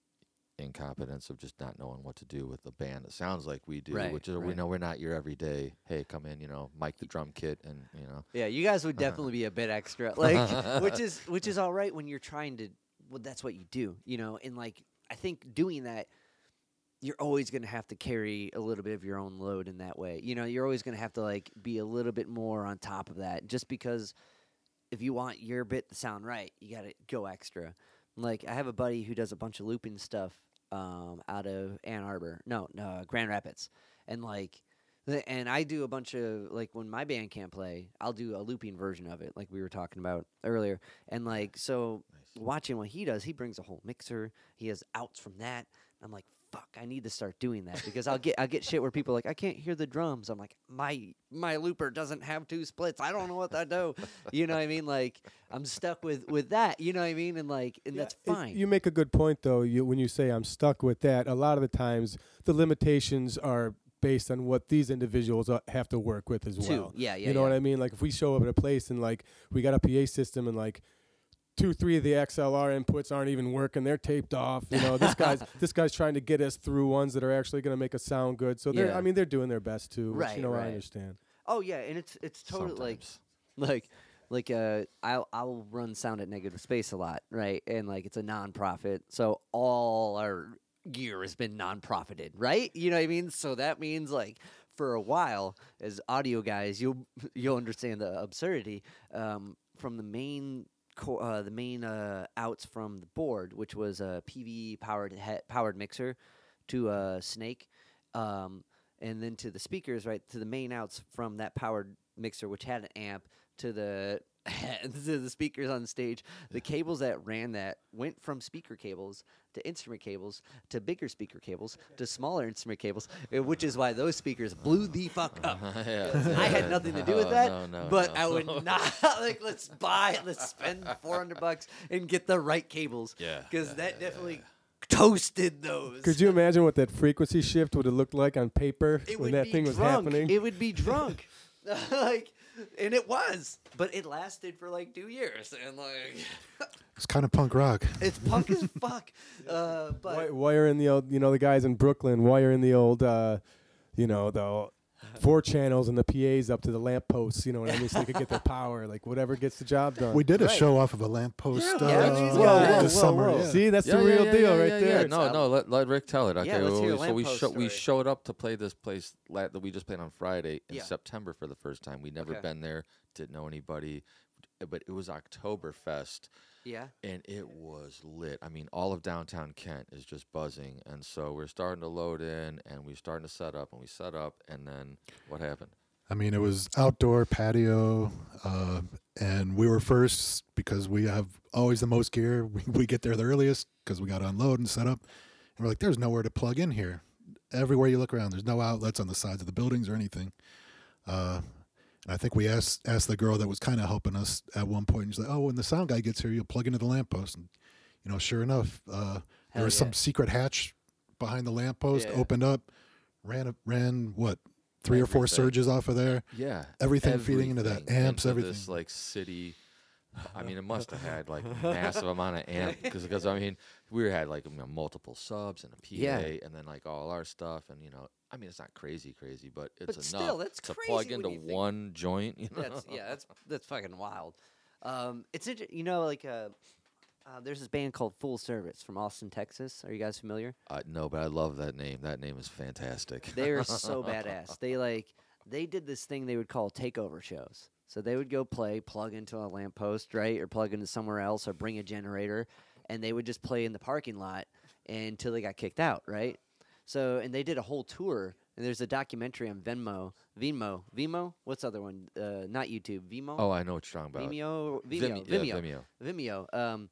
incompetence of just not knowing what to do with the band that sounds like we do Right, which is we know we're not your everyday hey come in you know mic the drum kit and you know yeah, you guys would definitely be a bit extra, like which is which is all right when you're trying to. Well, that's what you do, you know. And like I think doing that, you're always going to have to carry a little bit of your own load in that way. You know, you're always going to have to like be a little bit more on top of that, just because if you want your bit to sound right, you got to go extra. Like I have a buddy who does a bunch of looping stuff um, out of Ann Arbor, no, no, Grand Rapids, and like, and I do a bunch of like when my band can't play, I'll do a looping version of it, like we were talking about earlier, and like so watching what he does, he brings a whole mixer. He has outs from that. I'm like, fuck, I need to start doing that because I'll get I get shit where people are like, I can't hear the drums. I'm like, my my looper doesn't have two splits. I don't know what that do. You know what I mean? Like I'm stuck with with that. You know what I mean? And like, and Yeah, that's it- fine. you make a good point, though. You, when you say I'm stuck with that, a lot of the times the limitations are based on what these individuals uh, have to work with as Too. well. Yeah, yeah. you know yeah. what I mean? Like if we show up at a place and like we got a PA system and like two, three of the XLR inputs aren't even working, they're taped off. You know, this guy's this guy's trying to get us through ones that are actually going to make us sound good. So they're, Yeah. I mean, they're doing their best too. which, Right, you know, I understand. Oh yeah, and it's it's totally like like like uh, I'll I'll run sound at Negative Space a lot, right? And like it's a nonprofit, so all our gear has been non-profited, right? You know what I mean? So that means like for a while, as audio guys, you'll you'll understand the absurdity um, from the main. Co- uh, the main uh, outs from the board, which was a PV powered he- powered mixer, to a Snake, um, and then to the speakers, right to the main outs from that powered mixer, which had an amp, to the the speakers on stage. The cables that ran that went from speaker cables to instrument cables to bigger speaker cables to smaller instrument cables, uh, which is why those speakers blew the fuck up. yeah, I had nothing to do with that, no, no, but no. I would not like. Let's buy, let's spend four hundred bucks and get the right cables. Yeah, because yeah, that yeah, definitely toasted those. Could you imagine what that frequency shift would have looked like on paper it when that be thing was happening? It would be drunk, like, and it was, but it lasted for like two years, and like, It's kind of punk rock. it's punk as fuck. Uh, but Wi- wire in the old, you know, the guys in Brooklyn Why wire in the old, uh, you know, the four channels and the PAs up to the lampposts. You know what I mean? So they could get their power, like whatever gets the job done. We did a Right. show off of a lamppost Yeah, uh, yeah, whoa, whoa, this whoa, summer. whoa. yeah. See, that's Yeah, the real yeah, deal yeah, right yeah, there. Yeah. No, no, let, let Rick tell it. Okay, Yeah, let's well, hear so we lamppost sho- we showed up to play this place la- that we just played on Friday in Yeah. September for the first time. We'd never Okay. been there, didn't know anybody, but it was Oktoberfest yeah, and it was lit. I mean, all of downtown Kent is just buzzing, and so we're starting to load in, and we're starting to set up, and we set up, and then what happened? I mean, it was outdoor patio, uh, and we were first because we have always the most gear. We, we get there the earliest because we got to unload and set up. And we're like, there's nowhere to plug in here. Everywhere you look around, there's no outlets on the sides of the buildings or anything. Uh, and I think we asked asked the girl that was kind of helping us at one point. And she's like, "Oh, when the sound guy gets here, you'll plug into the lamppost." And you know, sure enough, uh, there was yeah. some secret hatch behind the lamppost. Yeah. Opened up, ran a- ran what three or four surges off of there. Yeah, Everything feeding into that, everything, amps, into everything. This like city. I mean, it must have had like a massive amount of amp because I mean we had like you know, multiple subs and a PA Yeah. and then like all our stuff and you know I mean it's not crazy crazy but it's But enough still, that's to plug into think- one joint. You know? that's yeah, that's that's fucking wild. Um, it's inter- you know like uh, uh, there's this band called Full Service from Austin, Texas. Are you guys familiar? Uh, no, but I love that name. That name is fantastic. They're so badass. They like they did this thing they would call takeover shows. So they would go play, plug into a lamppost, right, or plug into somewhere else, or bring a generator, and they would just play in the parking lot until they got kicked out, right? So and they did a whole tour. And there's a documentary on Venmo, Vimeo, Vimeo. What's the other one? Uh, not YouTube, Vimeo. Oh, I know what you're talking about. Vimeo, Vimeo, Vimeo, Vimeo, yeah, Vimeo. Vimeo, um,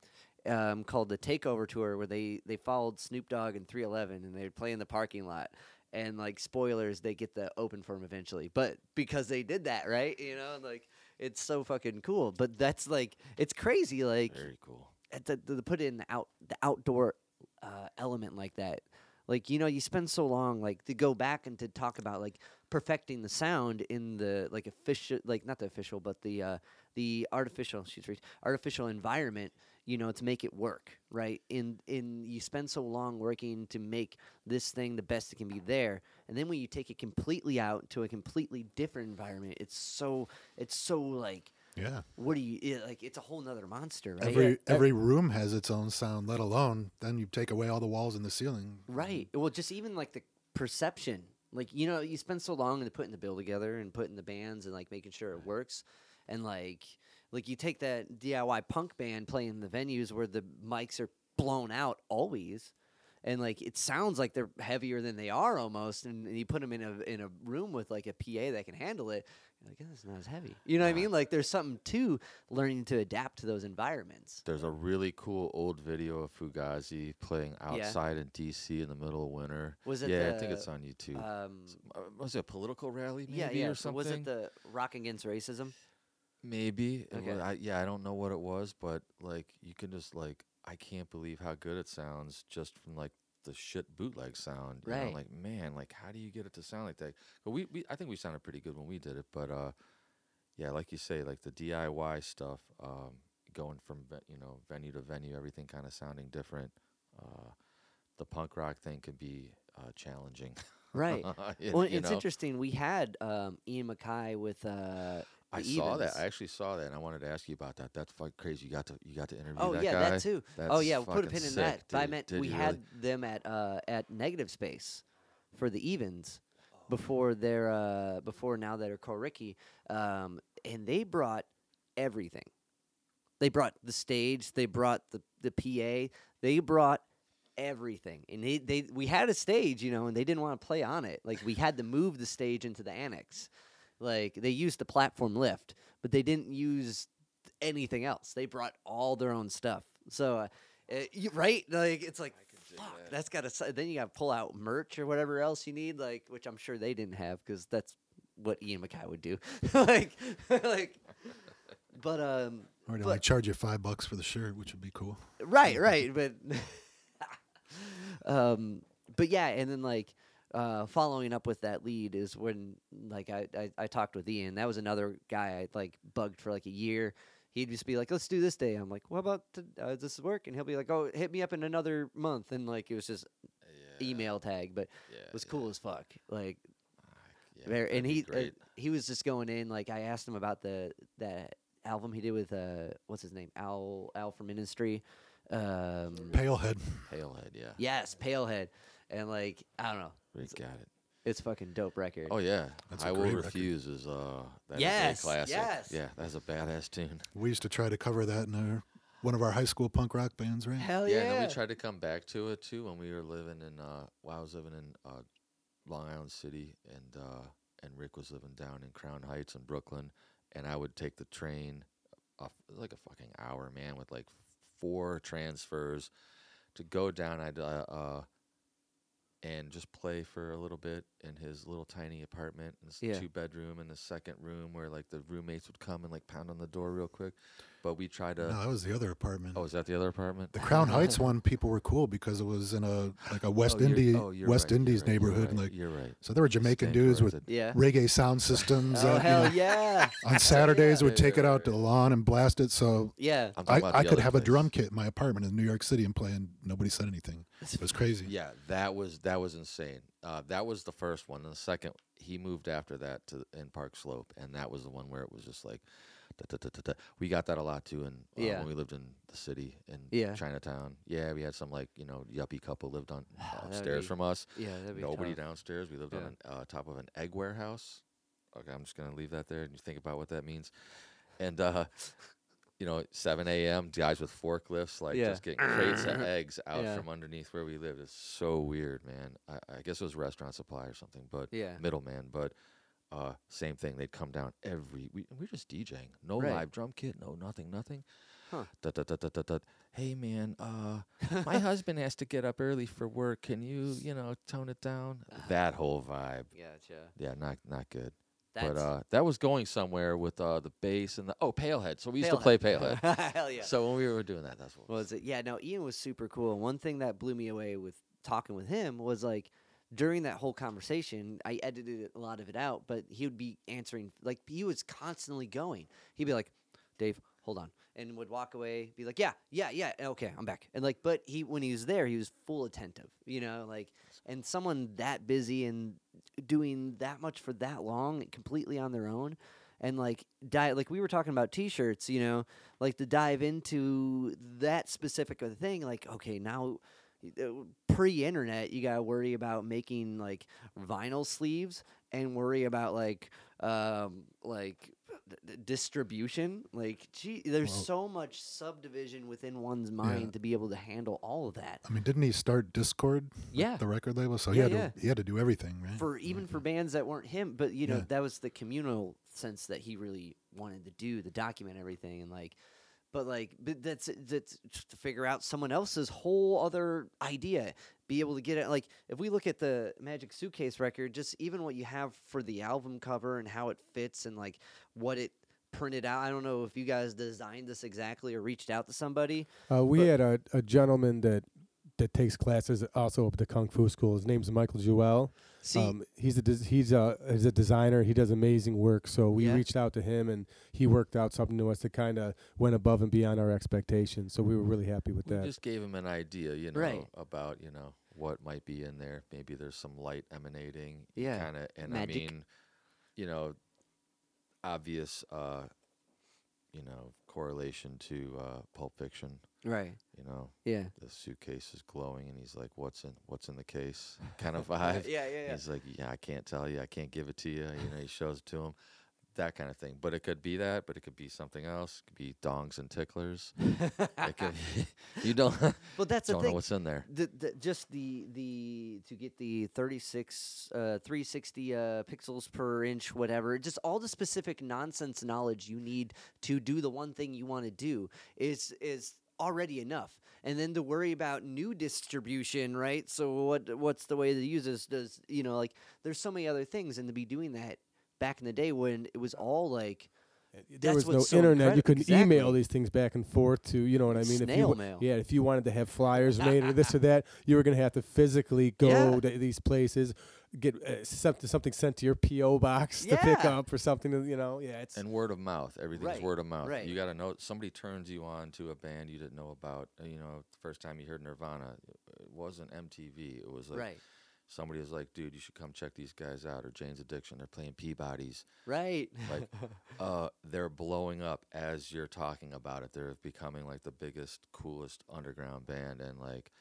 um, called the Takeover Tour, where they they followed Snoop Dogg and 311, and they would play in the parking lot. And like spoilers, they get the open for him eventually, but because they did that, right? You know, like it's so fucking cool. But that's like it's crazy, like Very cool. the, the, put in the out the outdoor uh, element like that. Like you know, you spend so long like to go back and to talk about like perfecting the sound in the like official, like not the official, but the uh, the artificial. She's artificial environment. You know, to make it work right. In in you spend so long working to make this thing the best it can be there, and then when you take it completely out to a completely different environment, it's so it's so like Yeah. what do you it, like? It's a whole nother monster, right? Every Yeah. every room has its own sound, let alone then you take away all the walls and the ceiling. Right. Well, just even like the perception. Like, you know, you spend so long in putting the bill together and putting the bands and like making sure it works. And like like you take that DIY punk band playing the venues where the mics are blown out always and like it sounds like they're heavier than they are almost and, and you put them in a in a room with like a PA that can handle it you're like "Oh, it's not as heavy you know what I mean like there's something to learning to adapt to those environments There's a really cool old video of Fugazi playing outside in D.C. in the middle of winter. Was it yeah, I think it's on YouTube. um Uh, was it a political rally? Maybe, yeah yeah or something. was it the rock against racism Maybe. It Okay. wa- I, yeah, I don't know what it was, but like you can just like I can't believe how good it sounds just from like the shit bootleg sound. you know, Right. like man, like how do you get it to sound like that? But we, we I think we sounded pretty good when we did it, but uh, yeah, like you say, like the DIY stuff, um, going from ve- you know venue to venue, everything kind of sounding different. Uh, the punk rock thing could be uh, challenging. right You- Well, you it's know? interesting. We had um, Ian MacKaye with uh, I the saw that. I actually saw that, and I wanted to ask you about that. That's fucking crazy. You got to you got to interview Oh that yeah, guy. that too. oh yeah, we'll put a pin in sick, that. But I meant we had really? them at uh, at negative space for the evens Oh. before their uh, before now that are Coriky, um, and they brought everything. They brought the stage. They brought the the PA. They brought everything, and they, they we had a stage, you know, and they didn't want to play on it. Like we had to move the stage into the annex. Like they used the platform lift, but they didn't use anything else. They brought all their own stuff. So, uh, uh, you, right? Like it's like fuck. That's got to. Then you got to pull out merch or whatever else you need, like which I'm sure they didn't have because that's what Ian MacKaye would do. like, like. But um, Or they but- like charge you five bucks for the shirt, which would be cool. right, right, but um, but yeah, and then like uh, following up with that lead is when like I, I I talked with Ian. That was another guy I like bugged for like a year. He'd just be like, "Let's do this day." I'm like, "What about t- uh, does this work?" And he'll be like, "Oh, hit me up in another month." And like it was just Yeah, email tag, but yeah, it was yeah. cool as fuck. Like Yeah, very, and he uh, he was just going in like I asked him about the that album he did with uh what's his name Al Al for Ministry, um Pailhead. Pailhead, yeah. yes Pailhead, and like I don't know We it's, got it. it's fucking dope record. Oh yeah, That's a I will great record. refuse is uh that is Yes, a classic. yes. Yeah, that's a badass tune. We used to try to cover that in our, one of our high school punk rock bands, right? Hell yeah, yeah! and then we tried to come back to it too when we were living in uh while I was living in uh Long Island City and uh and Rick was living down in Crown Heights in Brooklyn and I would take the train off like a fucking hour, man, with like four transfers to go down I'd uh, uh and just play for a little bit in his little tiny apartment in this Yeah. two bedroom in the second room where like the roommates would come and like pound on the door real quick. But we tried to No, that was the other apartment. Oh, is that the other apartment? The Crown Heights one, people were cool because it was in a like a West Oh, Indies oh, West right, you're Indies right, you're neighborhood. right, Like you're right. so, there were Jamaican Stand dudes with yeah. reggae sound systems. Oh uh, you hell know, yeah! On Saturdays, would take it out to the lawn and blast it. So Yeah, I'm I, talking about I the could other have a drum kit in my apartment in New York City and play, and nobody said anything. It was crazy. Yeah, that was that was insane. Uh, that was the first one. And the second, he moved after that to in Park Slope, and that was the one where it was just like, da, da, da, we got that a lot too. And uh, Yeah. when we lived in the city in Yeah. Chinatown, yeah, we had some like you know yuppie couple lived on upstairs be from us. yeah. That'd be Nobody tough. downstairs. We lived on an, uh, top of an egg warehouse. Okay, I'm just gonna leave that there, and you think about what that means. And uh, you know, 7 a.m. guys with forklifts, like Yeah. just getting crates of eggs out Yeah. from underneath where we lived. It's so weird, man. I, I guess it was restaurant supply or something, but Yeah. middleman. But uh, same thing. They'd come down every. We, we're just DJing. No Right. live drum kit. No nothing. Nothing. Huh. Da, da, da, da, da, da. Hey man, uh, my husband has to get up early for work. Can you, you know, tone it down? That whole vibe. Gotcha. Yeah, not not good. That's but uh, that was going somewhere with uh, the bass and the oh Pailhead. So we used to play Pailhead. hell yeah. So when we were doing that, that's what was it? Yeah, no, Ian was super cool. And one thing that blew me away with talking with him was like during that whole conversation, I edited a lot of it out, but he would be answering like he was constantly going. He'd be like, "Dave, hold on," and would walk away, be like, "Yeah, yeah, yeah, eh, okay, I'm back." And like, but he when he was there, he was full attentive, you know, like, and someone that busy and doing that much for that long, completely on their own. And like dive, like we were talking about T-shirts, you know, like to dive into that specific thing. Like, okay, now pre-internet, you gotta worry about making like vinyl sleeves and worry about like um like d- distribution. Like, gee, there's Well- so much subdivision within one's mind to be able to handle all of that. I mean, didn't he start Dischord? Yeah. the record label. So Yeah, he had yeah. to he had to do everything, right? for even for bands that weren't him but you know Yeah. that was the communal sense that he really wanted to do to document everything and like but like but that's that's to figure out someone else's whole other idea be able to get it like if we look at the magic suitcase record just even what you have for the album cover and how it fits and like what it printed out i don't know if you guys designed this exactly or reached out to somebody Uh, we had a, a gentleman that that takes classes also at the kung fu school. His name's Michael Jewell. See um, he's a des- he's a he's a designer. He does amazing work. So we Yeah. reached out to him, and he worked out something to us that kind of went above and beyond our expectations. So we were really happy with we that. just gave him an idea, you know, Right. about you know what might be in there. Maybe there's some light emanating. Yeah, Kind of, and magic. I mean, you know, obvious, uh, you know, correlation to uh, Pulp Fiction. Right. You know, Yeah. the suitcase is glowing, and he's like, "What's in What's in the case?" Kind of vibe. yeah, yeah, yeah. He's like, "Yeah, I can't tell you. I can't give it to you." You know, he shows it to him, that kind of thing. But it could be that, but it could be something else. It could be dongs and ticklers. it could you don't Well, that's the don't thing. know what's in there. the, the just the the to get the 36 uh 360 uh pixels per inch whatever just all the specific nonsense knowledge you need to do the one thing you want to do is is already enough and then to worry about new distribution right so what what's the way the users does you know like there's so many other things and to be doing that back in the day when it was all like There was no so internet. You incredi- could email exactly. these things back and forth to, you know what I mean? if you, Snail mail. Yeah, if you wanted to have flyers made or this or that, you were going to have to physically go Yeah. to these places, get uh, something something sent to your PO box to pick up or something. To, you know, yeah, it's And word of mouth. Everything's Right, word of mouth. right. You got to know somebody turns you on to a band you didn't know about. uh, You know, the first time you heard Nirvana, it wasn't MTV. It was like right somebody is like, "Dude, you should come check these guys out." Or Jane's Addiction. They're playing Peabody's. right Like, uh, they're blowing up as you're talking about it. They're becoming like the biggest, coolest underground band, and like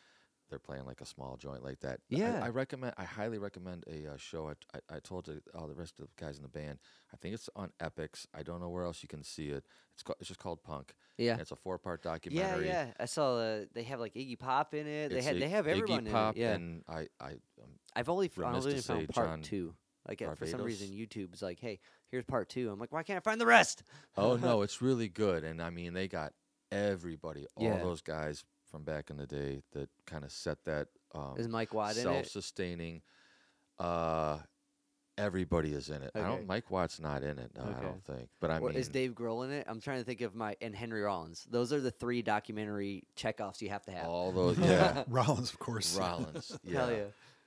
they're playing like a small joint like that. Yeah. I, recommend. I highly recommend a uh, show. I, I I told all the rest of the guys in the band. I think it's on Epix. I don't know where else you can see it. It's called, it's just called Punk. yeah And it's a four part documentary. yeah. yeah. I saw uh, they have like Iggy Pop in it. They had I- they have everyone Iggy in Pop it. Yeah, and I I um, I've only I only found part John two. Like uh, for some reason, YouTube's like, hey, here's part two. I'm like, why can't I find the rest? Oh no, it's really good, and I mean they got everybody, all Yeah. those guys from back in the day that kind of set that um, Is Mike Watt in it? self-sustaining. Uh, everybody is in it. I Okay. don't. Mike Watt's not in it. No, I Okay. don't think. But I Or mean, is Dave Grohl in it? I'm trying to think of my and Henry Rollins. Those are the three documentary checkoffs you have to have. all those. Yeah, Rollins, of course. Rollins. Yeah. Hell yeah.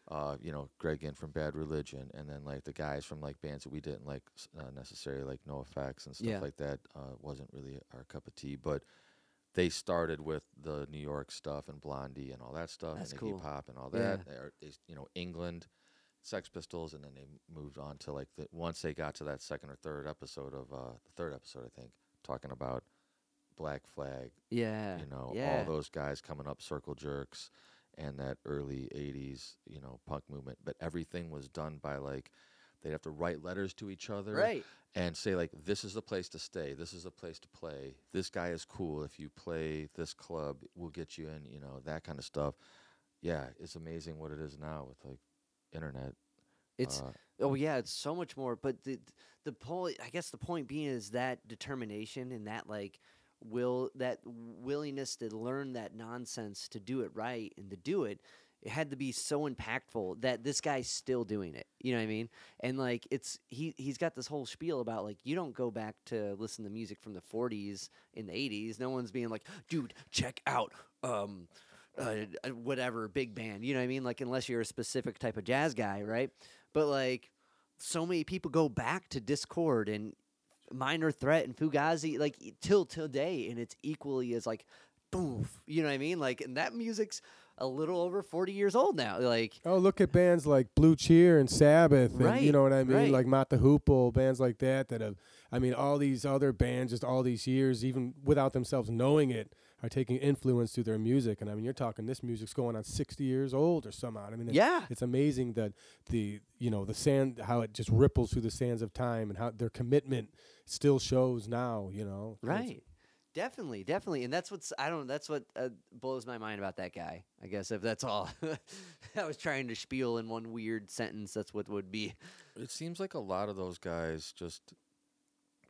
Uh, you know, Greg in from Bad Religion, and then like the guys from like bands that we didn't like s- uh, necessarily, like NOFX and stuff Yeah. like that. Uh, wasn't really our cup of tea, but they started with the New York stuff and Blondie and all that stuff, That's and cool. Iggy Pop and all Yeah. that. They're- They, you know, England, Sex Pistols, and then they moved on to like the once they got to that second or third episode of uh, the third episode, I think, talking about Black Flag, Yeah. you know, yeah. all those guys coming up, Circle Jerks, and that early '80s, you know, punk movement. But everything was done by like they'd have to write letters to each other, Right. and say like, "This is the place to stay. This is the place to play. This guy is cool. If you play this club, we'll get you in." You know, that kind of stuff. Yeah, it's amazing what it is now with like internet. It's uh, Oh yeah, it's so much more. But the the point, I guess, the point being is that determination and that like will that willingness to learn that nonsense to do it right and to do it. It had to be so impactful that this guy's still doing it. You know what I mean? And like it's he he's got this whole spiel about like you don't go back to listen to music from the 40s in the 80s. No one's being like, dude, check out um uh, uh, whatever big band. You know what I mean? Like unless you're a specific type of jazz guy, right? But like so many people go back to Dischord and Minor Threat and Fugazi like till today, and it's equally as like boof. You know what I mean? Like, and that music's a little over forty years old now. Like, Oh, look at bands like Blue Cheer and Sabbath, and Right, you know what I mean, right. like the Hoople, bands like that. That have, I mean, all these other bands, just all these years, even without themselves knowing it, are taking influence through their music. And I mean, you're talking this music's going on 60 years old or somehow. I mean, it's, yeah, it's amazing that the you know the sand how it just ripples through the sands of time and how their commitment still shows now. You know, right. Definitely, definitely, and that's what's I don't. That's what uh, blows my mind about that guy. I guess if that's all, I was trying to spiel in one weird sentence. That's what would be. it seems like a lot of those guys just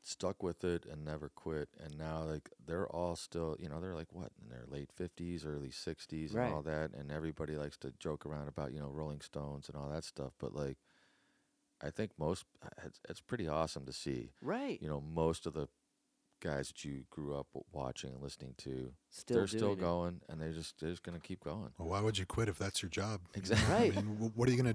stuck with it and never quit and now like they're all still you know they're like what in their late 50s early 60s Right. and all that and everybody likes to joke around about you know rolling stones and all that stuff but like i think most it's, it's pretty awesome to see Right. you know most of the guys that you grew up watching and listening to Still they're still doing it. going and they're just they're just gonna keep going Well, why would you quit if that's your job? Exactly. Right. I mean, what are you gonna?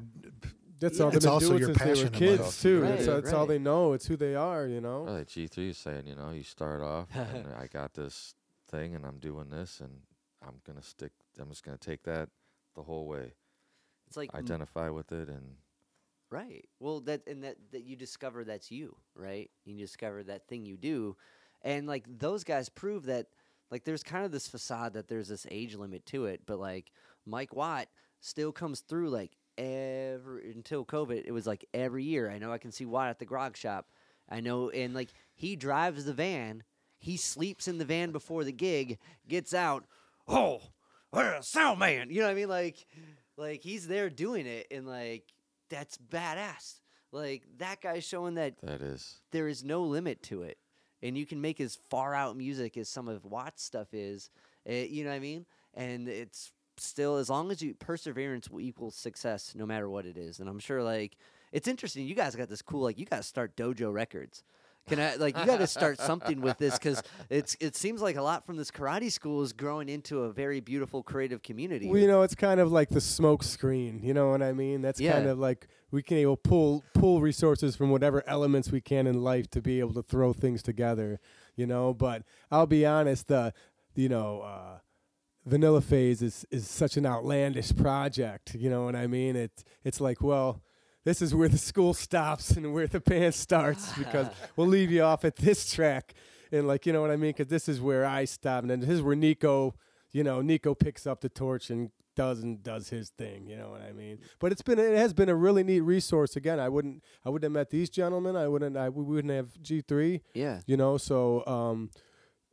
That's Yeah. all they've It's been also doing your since they were passion kids life. too. Right, that's that's all right. they know. It's who they are. You know. Well, like G3 is saying, you know, you start off and I got this thing and I'm doing this and I'm going to stick, I'm just going to take that the whole way. It's like m- Identify with it and Right. Well, that and that that you discover that's you, right? You discover that thing you do, and like those guys prove that like there's kind of this facade that there's this age limit to it, but like Mike Watt still comes through like every until COVID. It was like every year. I know I can see Watt at the grog shop. I know, and like he drives the van. He sleeps in the van before the gig. Gets out. Oh, uh, sound man. You know what I mean? Like, like he's there doing it, and like that's badass. Like that guy's showing that That is. there is no limit to it, and you can make as far out music as some of Watt's stuff is. eh, you know what I mean? And it's still as long as you perseverance will equal success, no matter what it is. And I'm sure like it's interesting. You guys got this cool like you got to start Dojo Records. Can I like you got to start something with this because it's it seems like a lot from this karate school is growing into a very beautiful creative community. Well, you know, it's kind of like the smoke screen. You know what I mean? That's kind of like we can able pull pull resources from whatever elements we can in life to be able to throw things together. You know, but I'll be honest, the you know. Uh, Vanilla Phase is, is such an outlandish project, you know what I mean? It, it's like, well, this is where the school stops and where the band starts because we'll leave you off at this track. And like you know what I mean? Because this is where I stop and then this is where Nico you know Nico picks up the torch and does and does his thing you know what I mean? But it's been it has been a really neat resource. Again I wouldn't I wouldn't have met these gentlemen. I wouldn't I we wouldn't have G3 yeah. you know? So um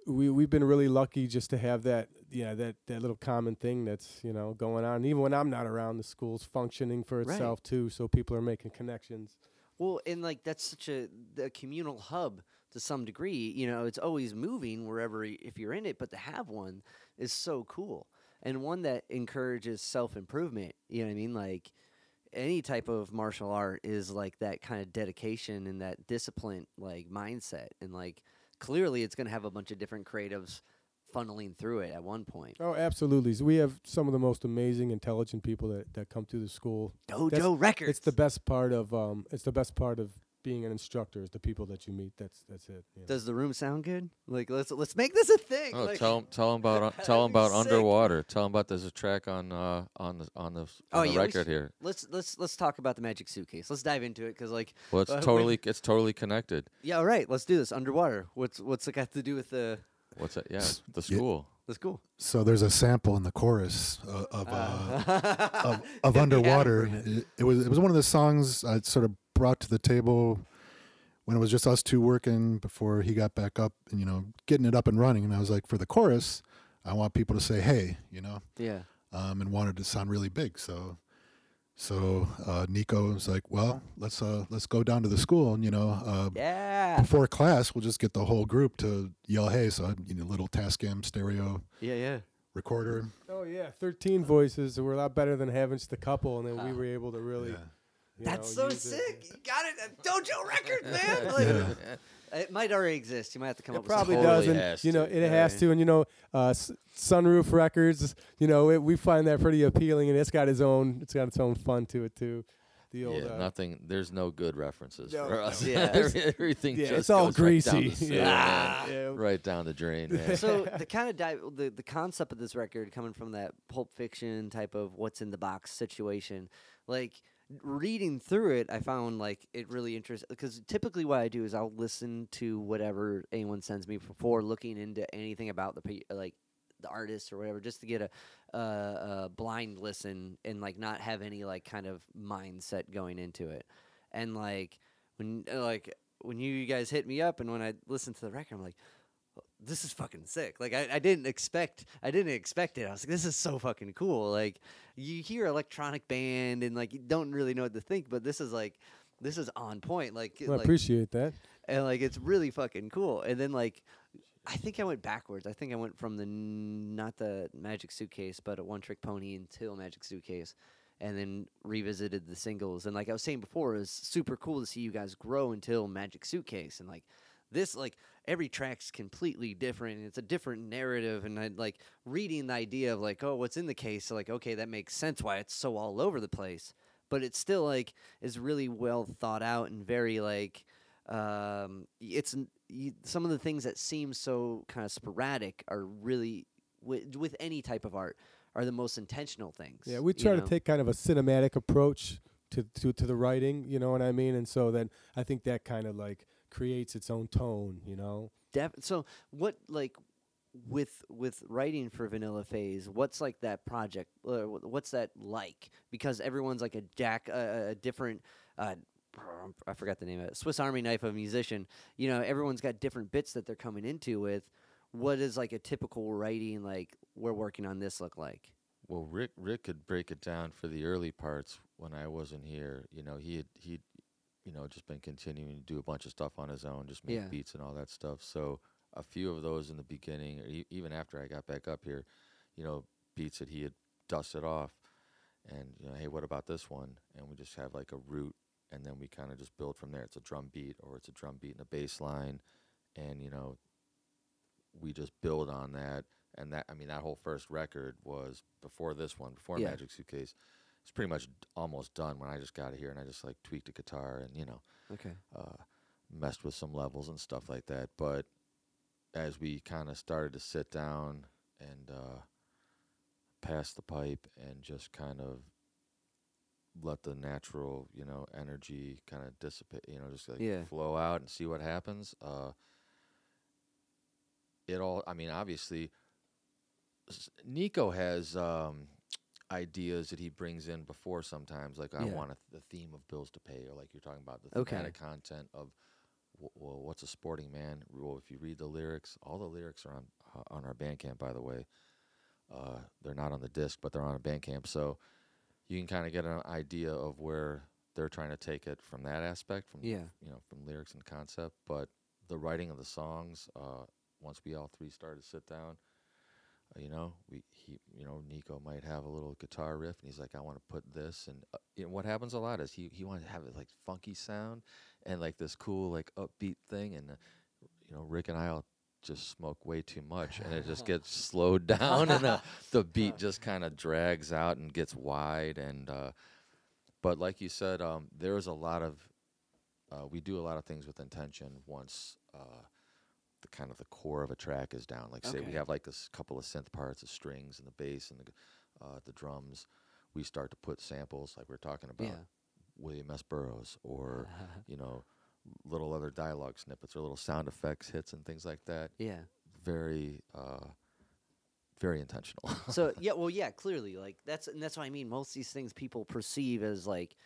we we've been really lucky just to have that yeah that that little common thing that's you know going on and even when I'm not around the school's functioning for Right. itself too so people are making connections Well, and like that's such a the communal hub to some degree. You know, it's always moving wherever y- if you're in it, but to have one is so cool and one that encourages self improvement. You know what I mean? Like any type of martial art is like that kind of dedication and that discipline like mindset and like clearly it's going to have a bunch of different creatives funneling through it at one point. Oh, absolutely. So we have some of the most amazing, intelligent people that, that come through the school. Dojo That's- Records. It's the best part of um. It's the best part of being an instructor is the people that you meet. That's that's it. you know. Does the room sound good? Like let's let's make this a thing. Oh, like, tell 'em- tell 'em about un- That'd tell 'em be about sick. underwater. Tell 'em about there's a track on uh on the on the, Oh, the yeah, we record sh- here. let's let's let's talk about the magic suitcase. Let's dive into it because like Well, it's Uh, when- totally it's totally connected. yeah, all right, let's do this underwater. What's what's it got to do with the What's that? Yeah, S- the yeah. school. the school? So there's a sample in the chorus uh, of uh, of, of underwater. bring it. It, it was it was one of the songs I sort of brought to the table when it was just us two working before he got back up and you know getting it up and running. And I was like, for the chorus, I want people to say "Hey," you know, Yeah, um, and wanted to sound really big. So so uh, Nico was like, well, let's uh, let's go down to the school and you know. Uh, yeah, Before class, we'll just get the whole group to yell "Hey!" So you know, little Tascam stereo yeah, yeah. recorder. oh yeah, thirteen voices were a lot better than having just a couple, and then we were able to really. Yeah. You That's know, so use it. sick. You got it. at Dojo Records, man. Like, Yeah. It might already exist. You might have to come It up probably with Totally does, and has you know to. it has to, and you know, uh, S- Sunroof Records. You know, it, we find that pretty appealing, and it's got its own, it's got its own fun to it too. The old, Yeah, uh, nothing. There's no good references No, for no. us. Yeah. everything yeah, just it's all goes right down greasy. the sewer, yeah, yeah. right down the drain, man. so the kind of di- the the concept of this record coming from that pulp fiction type of what's in the box situation like reading through it i found like it really interesting because typically what i do is i'll listen to whatever anyone sends me before looking into anything about the like the artist or whatever just to get a, uh, a blind listen and like not have any like kind of mindset going into it. And like when like when you guys hit me up and when i listened to the record i'm like this is fucking sick. Like I, I didn't expect I didn't expect it. I was like, this is so fucking cool. Like you hear electronic band and like you don't really know what to think, but this is like this is on point. Like, Well, I like appreciate that. and like it's really fucking cool. And then like I think I went backwards. I think I went from the n- not the Magic Suitcase, but a One Trick Pony until Magic Suitcase, and then revisited the singles. And like I was saying before, it was super cool to see you guys grow until Magic Suitcase. And like this, like every track's completely different. And it's a different narrative. And I like reading the idea of like, oh, what's in the case? So like, okay, that makes sense why it's so all over the place. But it's still like is really well thought out and very like um, it's you, some of the things that seem so kind of sporadic are really with, with any type of art are the most intentional things. Yeah, we you try know? to take kind of a cinematic approach to to to the writing. You know what I mean? And so then I think that kind of like creates its own tone. You know. Def- so what like with with writing for Vanilla Phase, what's like that project? Uh, what's that like? Because everyone's like a jack, uh, a different. Uh, I forgot the name of it. Swiss Army knife of a musician. You know, everyone's got different bits that they're coming into with. What is like a typical writing like? We're working on this look like. Well, Rick Rick could break it down for the early parts when I wasn't here. You know, he had he, you know, just been continuing to do a bunch of stuff on his own, just make Yeah. beats and all that stuff. So a few of those in the beginning, or e- even after I got back up here, you know, beats that he had dusted off, and you know, hey, what about this one? And we just have like a root, and then we kind of just build from there. It's a drum beat, or it's a drum beat and a bass line, and you know, we just build on that. And that, I mean, that whole first record was before this one, before Yeah. Magic Suitcase. It's pretty much almost done when I just got here and I just like tweaked the guitar and you know Okay. uh, messed with some levels and stuff like that. But as we kind of started to sit down and uh, pass the pipe and just kind of let the natural, you know, energy kind of dissipate, you know, just like Yeah. flow out and see what happens. Uh, it all, I mean, obviously, Nico has um, ideas that he brings in before sometimes. Like, I Yeah. want a, the theme of bills to pay, or like you're talking about the Okay. thematic content of w- well, what's a sporting man? Well, if you read the lyrics, all the lyrics are on uh, on our Bandcamp, by the way. Uh, they're not on the disc, but they're on a Bandcamp, so you can kind of get an idea of where they're trying to take it from that aspect, from Yeah. you know, from lyrics and concept. But the writing of the songs, uh, once we all three started to sit down, you know, we he, you know, Nico might have a little guitar riff, and he's like, I want to put this, and uh, you know, what happens a lot is he he wanted to have it like funky sound and like this cool like upbeat thing, and uh, you know, Rick and I'll just smoke way too much, and it just gets slowed down, and uh, the beat just kind of drags out and gets wide, and uh, but like you said, um, there's a lot of uh, we do a lot of things with intention once uh, the kind of the core of a track is down. Like say we have like this couple of synth parts, the strings and the bass and the uh, the drums. We start to put samples like we are talking about Yeah. William S. Burroughs or you know little other dialogue snippets or little sound effects hits and things like that. yeah. Very uh, very intentional. so yeah, well, yeah, clearly, like that's and that's what I mean. Most of these things people perceive as like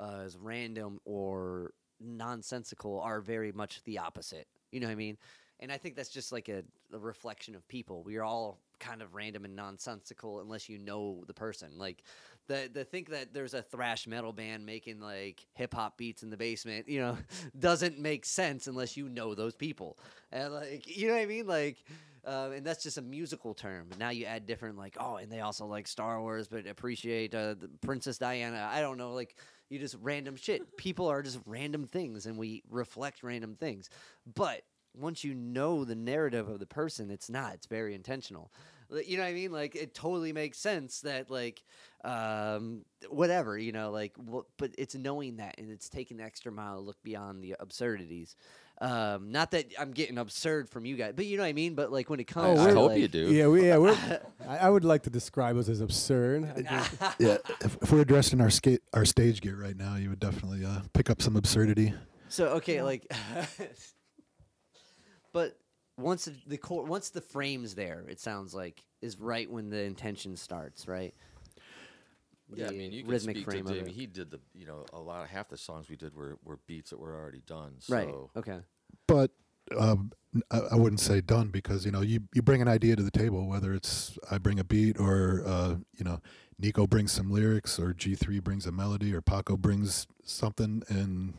uh, as random or nonsensical are very much the opposite. You know what I mean? And I think that's just like a, a reflection of people. We are all kind of random and nonsensical unless you know the person. Like the the think that there's a thrash metal band making like hip hop beats in the basement, you know, doesn't make sense unless you know those people. And like you know what I mean? Like um, and that's just a musical term. Now you add different like oh, and they also like Star Wars, but appreciate uh, Princess Diana. I don't know, like you just random shit. People are just random things, and we reflect random things. But once you know the narrative of the person, it's not. It's very intentional. You know what I mean? Like it totally makes sense that like um, whatever you know, like wh- but it's knowing that and it's taking the extra mile to look beyond the absurdities. Um, not that I'm getting absurd from you guys, but you know what I mean. But like when it comes, I to, hope like, you do. Yeah, we, yeah. We're, I, I would like to describe us as absurd. Yeah, if, if we're dressed in our skate our stage gear right now, you would definitely uh, pick up some absurdity. So okay, like, but once the, the core, once the frame's there, it sounds like is right when the intention starts, right? Yeah, I mean, you can rhythmic speak to frame of Jamie. He did the, you know, a lot of half the songs we did were, were beats that were already done. Right. So Okay. but um, n- I, I wouldn't say done because you know you, you bring an idea to the table whether it's I bring a beat or uh, you know Nico brings some lyrics or G three brings a melody or Paco brings something and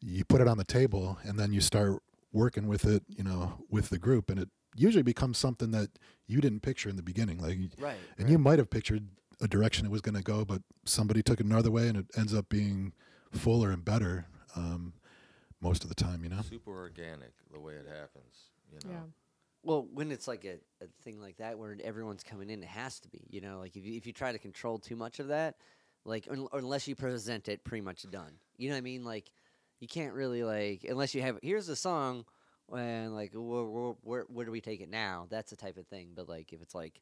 you put it on the table and then you start working with it you know with the group and it usually becomes something that you didn't picture in the beginning like Right. and you might have pictured a direction it was going to go but somebody took it another way and it ends up being fuller and better um, most of the time you know super organic the way it happens. You know. Yeah. Well, when it's like a, a thing like that where everyone's coming in, it has to be. You know, like if you, if you try to control too much of that, like un- unless you present it pretty much done. You know what I mean? Like you can't really like unless you have here's the song and like where, where, where, do we take it now? That's the type of thing. But like if it's like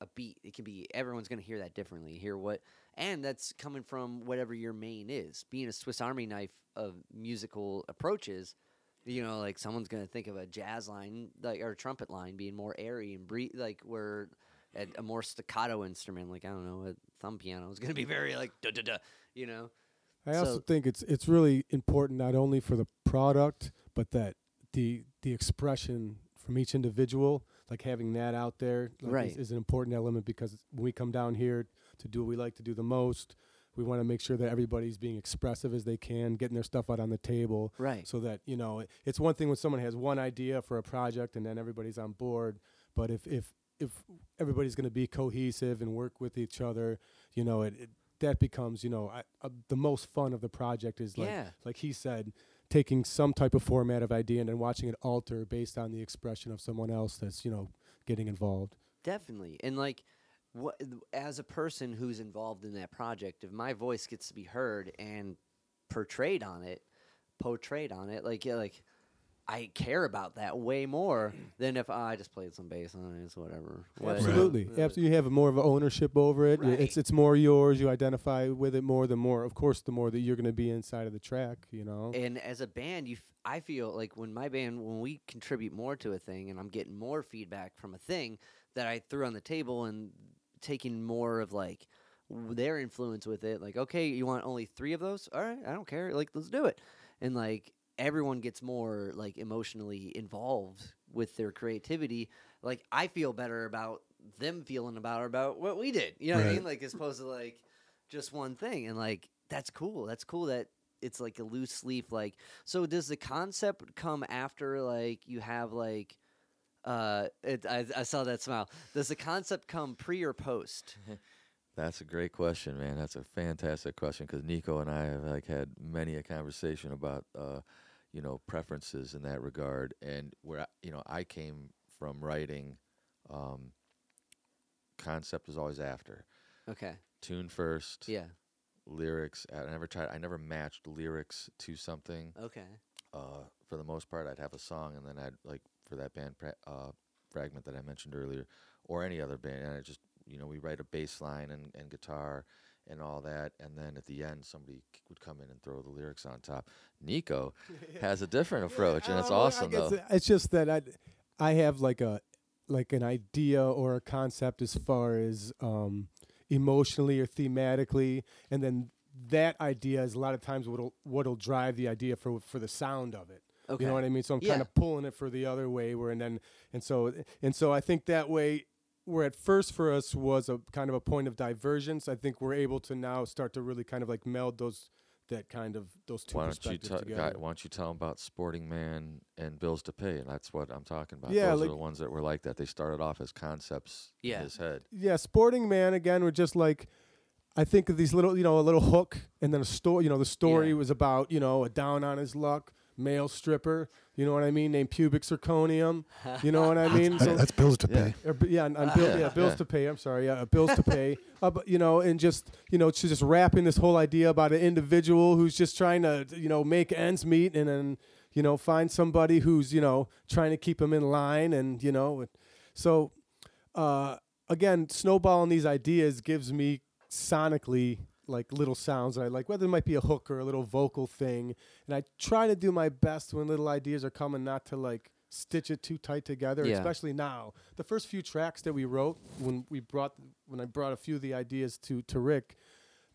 a beat. It can be everyone's going to hear that differently. Hear what, and that's coming from whatever your main is. Being a Swiss Army knife of musical approaches, you know, like someone's going to think of a jazz line like or a trumpet line being more airy and breathe, like where a, a more staccato instrument, like I don't know, a thumb piano is going to be very like da da da, you know. I also think it's it's really important not only for the product, but that the the expression from each individual, like having that out there, like, Right. is, is an important element because when we come down here to do what we like to do the most, we want to make sure that everybody's being expressive as they can, getting their stuff out on the table, Right. so that you know it- it's one thing when someone has one idea for a project and then everybody's on board, but if if if everybody's going to be cohesive and work with each other, you know, it, it that becomes you know I, uh, the most fun of the project is like Yeah. like he said taking some type of format of idea and then watching it alter based on the expression of someone else that's you know getting involved Definitely. And like what as a person who's involved in that project, if my voice gets to be heard and portrayed on it, portrayed on it, like yeah, like I care about that way more than if I just played some bass on it, it's whatever. Absolutely. Uh, absolutely. You have more of an ownership over it. Y- it's it's more yours. You identify with it more. The more of course the more that you're going to be inside of the track you know? And as a band, you f- I feel like when my band when we contribute more to a thing and I'm getting more feedback from a thing that I threw on the table and taking more of like their influence with it like okay you want only 3 of those? All right I don't care. Like let's do it. And like everyone gets more like emotionally involved with their creativity like I feel better about them feeling about about what we did you know what I mean like as opposed to like just one thing and like that's cool that's cool that it's like a loose leaf like so does the concept come after like you have like uh it, I, I saw that smile does the concept come pre or post That's a great question, man. That's a fantastic question because Nico and I have like had many a conversation about, uh, you know, preferences in that regard, and where I, you know I came from writing, um, concept was always after okay tune first, yeah lyrics. I never tried. I never matched lyrics to something. okay uh, for the most part, I'd have a song, and then I'd like for that band uh, fragment that I mentioned earlier, or any other band, and I just you know we write a bass line and, and guitar and all that, and then at the end somebody would come in and throw the lyrics on top. Nico has a different approach, and it's Uh, awesome though. It's just that I, I have like a, like an idea or a concept as far as um, emotionally or thematically, and then that idea is a lot of times what'll what'll drive the idea for for the sound of it. okay You know what I mean? So I'm Yeah. kind of pulling it for the other way, where and then and so and so I think that way, where at first for us was a kind of a point of divergence. I think we're able to now start to really kind of like meld those that kind of those two Why don't you perspectives together. guy, why don't you tell them about Sporting Man and Bills to Pay? And that's what I'm talking about. Yeah, Those like- are the ones that were like that. They started off as concepts Yeah. in his head. yeah, Sporting Man again were just like I think of these little, you know, a little hook, and then a story. You know, the story Yeah. was about you know a down on his luck male stripper. You know what I mean? Named pubic zirconium. You know what I mean? That- that's bills to Yeah. pay. Or, b- yeah, and, and bill, Yeah, yeah, bills yeah. to pay. I'm sorry, yeah, bills to pay. Uh, but, you know, and just you know, she's just wrapping this whole idea about an individual who's just trying to you know make ends meet, and then you know find somebody who's you know trying to keep him in line, and you know, so uh, again, snowballing these ideas gives me sonically like little sounds that I like, whether it might be a hook or a little vocal thing. And I try to do my best when little ideas are coming, not to like stitch it too tight together, Yeah. especially now. The first few tracks that we wrote when we brought when I brought a few of the ideas to to Rick,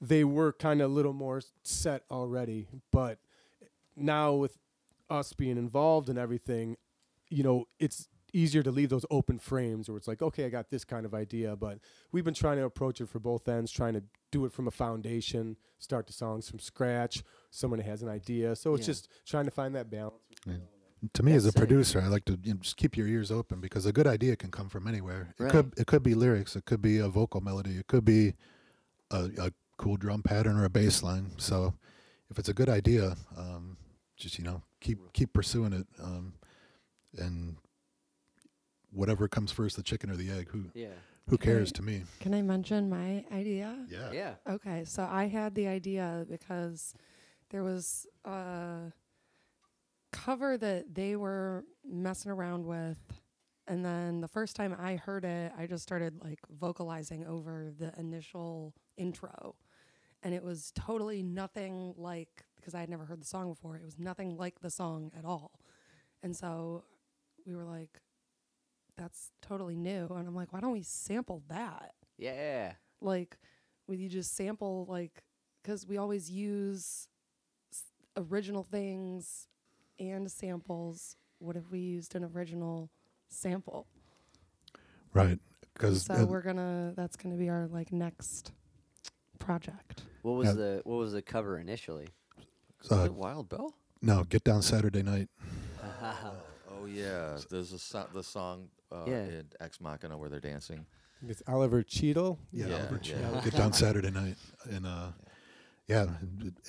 they were kind of a little more set already. But now with us being involved and everything, you know, it's easier to leave those open frames where it's like, okay, I got this kind of idea, but we've been trying to approach it for both ends, trying to do it from a foundation, start the songs from scratch. Someone has an idea, so it's Yeah. just trying to find that balance. To me, as a That's sick. producer, I like to you know, just keep your ears open because a good idea can come from anywhere. It could it could be lyrics, it could be a vocal melody, it could be a, a cool drum pattern or a bass line. So, if it's a good idea, um, just you know keep keep pursuing it, um, and whatever comes first, the chicken or the egg, who yeah who Okay. cares to me? Can I mention my idea? Yeah. yeah Okay, so I had the idea because there was a cover that they were messing around with And then the first time I heard it, I just started like vocalizing over the initial intro. And it was totally nothing like, because I had never heard the song before, it was nothing like the song at all. And so we were like, that's totally new. And I'm like, why don't we sample that? Yeah. Like, would you just sample, like, because we always use s- original things and samples. What if we used an original sample? Right. Because So we're gonna. That's gonna be our like next project. What was Yeah. the what was the cover initially? Is Uh, it Wild Bell? no, get down Saturday night. Oh yeah, there's a so- the song uh, Yeah. in Ex Machina where they're dancing. It's Oliver Cheatham. Yeah, Yeah, Albert yeah. Child, get down Saturday night, and uh, yeah,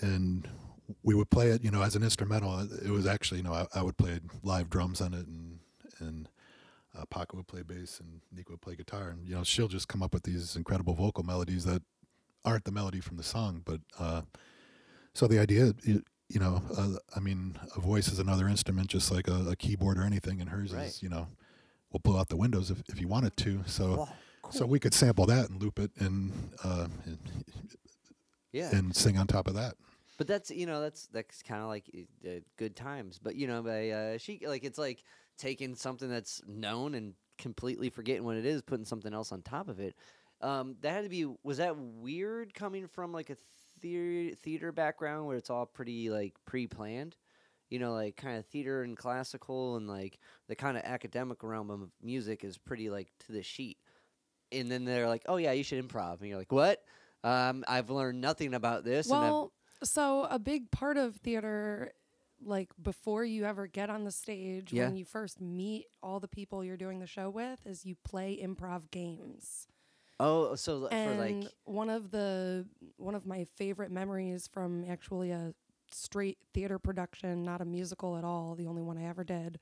and we would play it. You know, as an instrumental. It was actually, you know, I, I would play live drums on it, and and uh, Paco would play bass, and Nico would play guitar, and you know, she'll just come up with these incredible vocal melodies that aren't the melody from the song, but uh, so the idea. You, know, uh, I mean, a voice is another instrument, just like a, a keyboard or anything, and hers Right. is, you know, will blow out the windows if, if you wanted to. So, Wow, so we could sample that and loop it and uh, and, Yeah. and sing on top of that. But that's you know that's that's kind of like uh, uh, good times. But you know, by, uh, she like it's like taking something that's known and completely forgetting what it is, putting something else on top of it. Um, that had to be was that weird coming from like a theater theater background where it's all pretty like pre-planned. You know, like kind of theater and classical and like the kind of academic realm of music is pretty like to the sheet. And then they're like, "Oh yeah, you should improv," and you're like, "What?" Um, I've learned nothing about this. and Well, so a big part of theater, like before you ever get on the stage, Yeah. when you first meet all the people you're doing the show with, is you play improv games. Oh, so l- for and like one of the one of my favorite memories from actually a straight theater production, not a musical at all, the only one I ever did,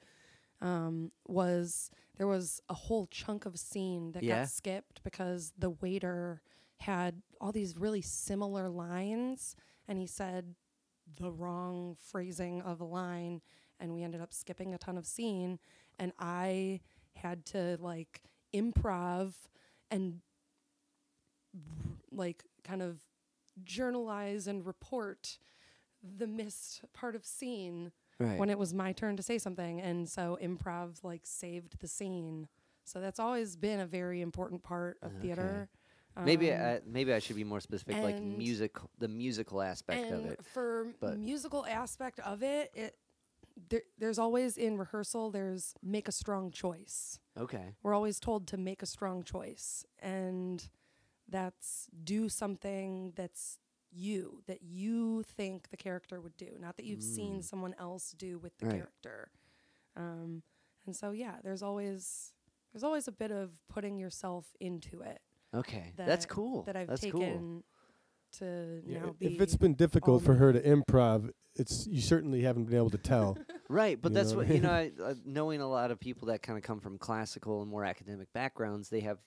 um, was there was a whole chunk of scene that Yeah. got skipped because the waiter had all these really similar lines, and he said the wrong phrasing of a line, and we ended up skipping a ton of scene, and I had to like improv and like kind of journalize and report the missed part of scene right. when it was my turn to say something and so improv like saved the scene so that's always been a very important part of Okay. theater maybe Um, I, maybe I should be more specific, like music, the musical aspect of it. for but- musical aspect of it it there, there's always in rehearsal there's make a strong choice Okay. we're always told to make a strong choice and that's do something that's you that you think the character would do not that you've seen Mm. someone else do with the Right. character um, and so yeah there's always there's always a bit of putting yourself into it Okay. That's cool. that i've That's cool. taken to Yeah, now i- be if it's been difficult for her to improv, it's you certainly haven't been able to tell. Right, but You that's know what what you know. I, uh, knowing a lot of people that kind of come from classical and more academic backgrounds, they have